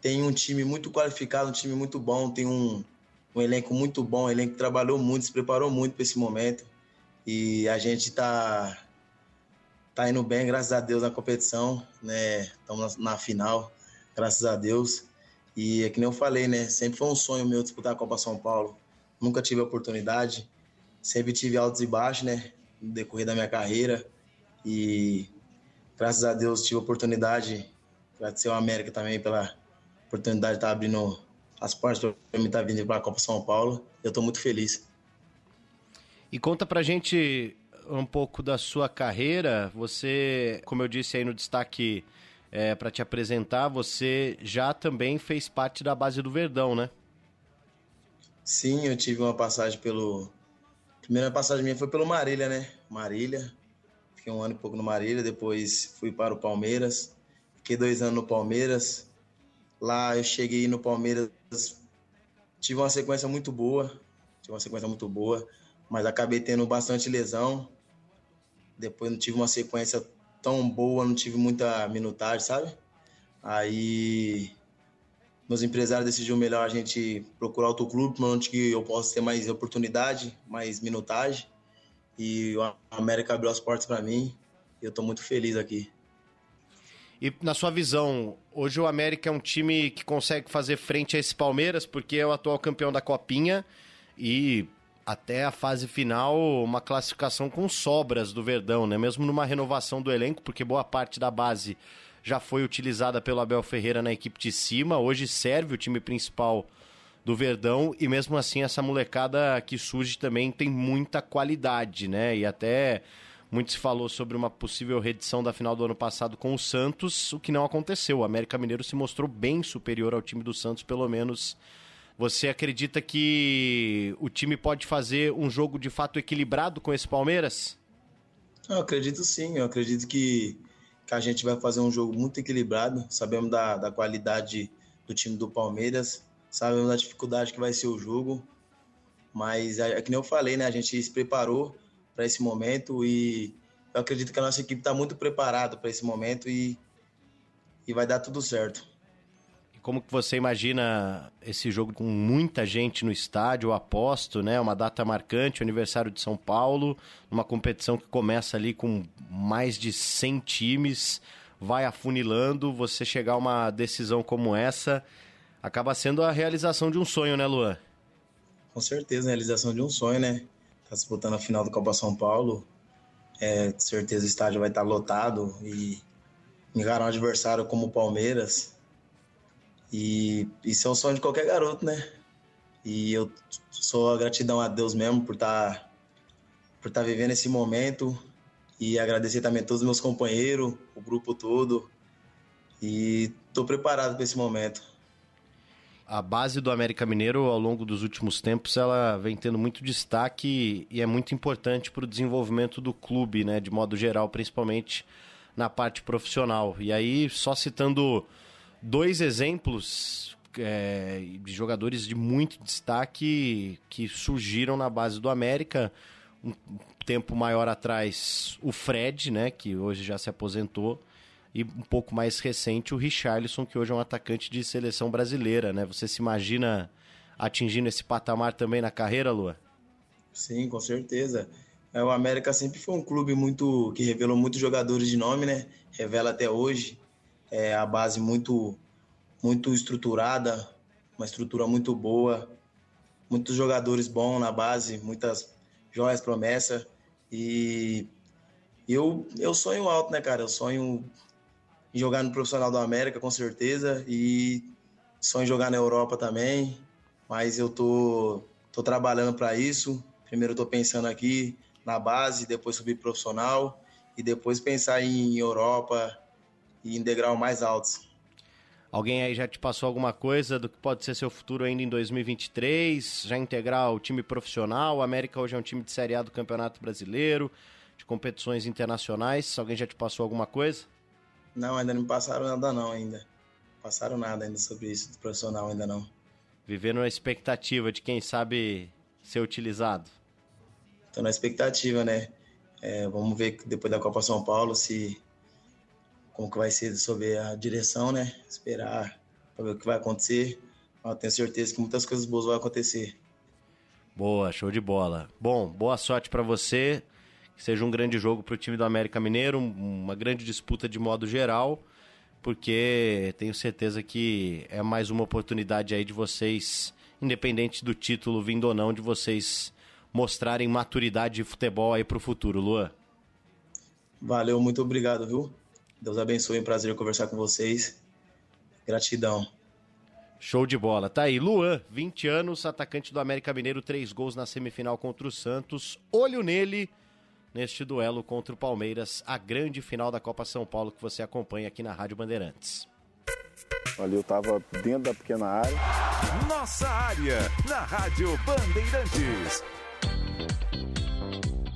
S26: tem um time muito qualificado, um time muito bom, tem um, um elenco muito bom, um elenco que trabalhou muito, se preparou muito para esse momento. E a gente está tá indo bem, graças a Deus, na competição, né? Estamos na, na, final, graças a Deus. E é que nem eu falei, né? Sempre foi um sonho meu disputar a Copa São Paulo. Nunca tive a oportunidade, sempre tive altos e baixos, né? No decorrer da minha carreira. E graças a Deus tive a oportunidade, agradecer ao América também pela oportunidade de estar abrindo as portas para mim estar tá vindo para a Copa São Paulo. Eu estou muito feliz.
S13: E conta pra gente um pouco da sua carreira. Você, como eu disse aí no destaque é, para te apresentar, você já também fez parte da base do Verdão, né?
S26: Sim, eu tive uma passagem pelo. A primeira passagem minha foi pelo Marília, né? Marília. Fiquei um ano e pouco no Marília, depois fui para o Palmeiras. Fiquei dois anos no Palmeiras. Lá eu cheguei no Palmeiras tive uma sequência muito boa, tive uma sequência muito boa, mas acabei tendo bastante lesão. Depois não tive uma sequência tão boa, não tive muita minutagem, sabe? Aí meus empresários decidiram melhor a gente procurar outro clube, onde que eu possa ter mais oportunidade, mais minutagem. E o América abriu as portas para mim. E eu estou muito feliz aqui.
S13: E na sua visão, hoje o América é um time que consegue fazer frente a esse Palmeiras, porque é o atual campeão da Copinha e até a fase final uma classificação com sobras do Verdão, né? Mesmo numa renovação do elenco, porque boa parte da base já foi utilizada pelo Abel Ferreira na equipe de cima, hoje serve o time principal do Verdão e mesmo assim essa molecada que surge também tem muita qualidade, né? E até muito se falou sobre uma possível reedição da final do ano passado com o Santos, o que não aconteceu. O América Mineiro se mostrou bem superior ao time do Santos, pelo menos. Você acredita que o time pode fazer um jogo de fato equilibrado com esse Palmeiras?
S26: Eu acredito sim, eu acredito que, que a gente vai fazer um jogo muito equilibrado. Sabemos da, da qualidade do time do Palmeiras, sabemos da dificuldade que vai ser o jogo, mas é, é que nem eu falei, né? A gente se preparou para esse momento e eu acredito que a nossa equipe está muito preparada para esse momento e, e vai dar tudo certo.
S13: Como que você imagina esse jogo com muita gente no estádio, aposto, né? Uma data marcante, aniversário de São Paulo, uma competição que começa ali com mais de 100 times, vai afunilando, você chegar a uma decisão como essa, acaba sendo a realização de um sonho, né, Luan?
S26: Com certeza, a realização de um sonho, né? está disputando a final do Copa São Paulo. É, de certeza o estádio vai estar lotado e encarar um adversário como o Palmeiras. E isso é o sonho de qualquer garoto, né? E eu sou a gratidão a Deus mesmo por estar tá, por estar tá vivendo esse momento e agradecer também a todos os meus companheiros, o grupo todo. E estou preparado para esse momento
S13: a base do América Mineiro ao longo dos últimos tempos ela vem tendo muito destaque e é muito importante para o desenvolvimento do clube, né, de modo geral, principalmente na parte profissional. E aí, só citando dois exemplos é, de jogadores de muito destaque que surgiram na base do América. Um tempo maior atrás, o Fred, né, que hoje já se aposentou, e um pouco mais recente o Richarlison, que hoje é um atacante de seleção brasileira, né? Você se imagina atingindo esse patamar também na carreira, Lua?
S26: Sim, com certeza. É, o América sempre foi um clube muito que revelou muitos jogadores de nome, né? Revela até hoje. É a base muito muito estruturada, uma estrutura muito boa, muitos jogadores bons na base, muitas joias promessa e eu eu sonho alto, né, cara? Eu sonho em jogar no profissional do América com certeza e sonho em jogar na Europa também, mas eu tô tô trabalhando para isso. Primeiro eu tô pensando aqui na base, depois subir profissional e depois pensar em Europa e em degrau mais altos.
S13: Alguém aí já te passou alguma coisa do que pode ser seu futuro ainda em 2023? Já integrar o time profissional? O América hoje é um time de Série A do Campeonato Brasileiro, de competições internacionais. Alguém já te passou alguma coisa?
S26: Não, ainda não me passaram nada não ainda. Passaram nada ainda sobre isso do profissional ainda não.
S13: Vivendo na expectativa de quem sabe ser utilizado.
S26: Tô na expectativa, né? É, vamos ver depois da Copa São Paulo se como que vai ser sobre a direção, né? Esperar para ver o que vai acontecer. Eu tenho certeza que muitas coisas boas vão acontecer.
S13: Boa, show de bola. Bom, boa sorte para você. Que seja um grande jogo para o time do América Mineiro, uma grande disputa de modo geral, porque tenho certeza que é mais uma oportunidade aí de vocês, independente do título vindo ou não, de vocês mostrarem maturidade de futebol aí para o futuro, Luan.
S26: Valeu, muito obrigado, viu? Deus abençoe, é um prazer conversar com vocês. Gratidão.
S13: Show de bola. Tá aí, Luan, 20 anos, atacante do América Mineiro, três gols na semifinal contra o Santos. Olho nele neste duelo contra o Palmeiras, a grande final da Copa São Paulo que você acompanha aqui na Rádio Bandeirantes.
S27: Ali eu tava dentro da pequena área.
S2: Nossa área, na Rádio Bandeirantes.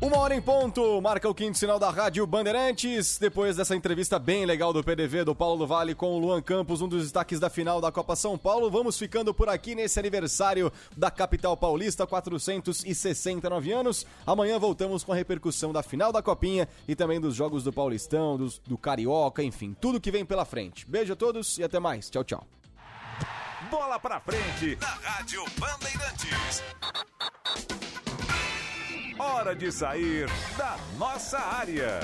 S1: Uma hora em ponto, marca o quinto sinal da Rádio Bandeirantes. Depois dessa entrevista bem legal do PDV do Paulo Vale com o Luan Campos, um dos destaques da final da Copa São Paulo. Vamos ficando por aqui nesse aniversário da capital paulista, 469 anos. Amanhã voltamos com a repercussão da final da Copinha e também dos jogos do Paulistão, dos, do Carioca, enfim, tudo que vem pela frente. Beijo a todos e até mais. Tchau, tchau.
S2: Bola pra frente na Rádio Bandeirantes. Hora de sair da nossa área.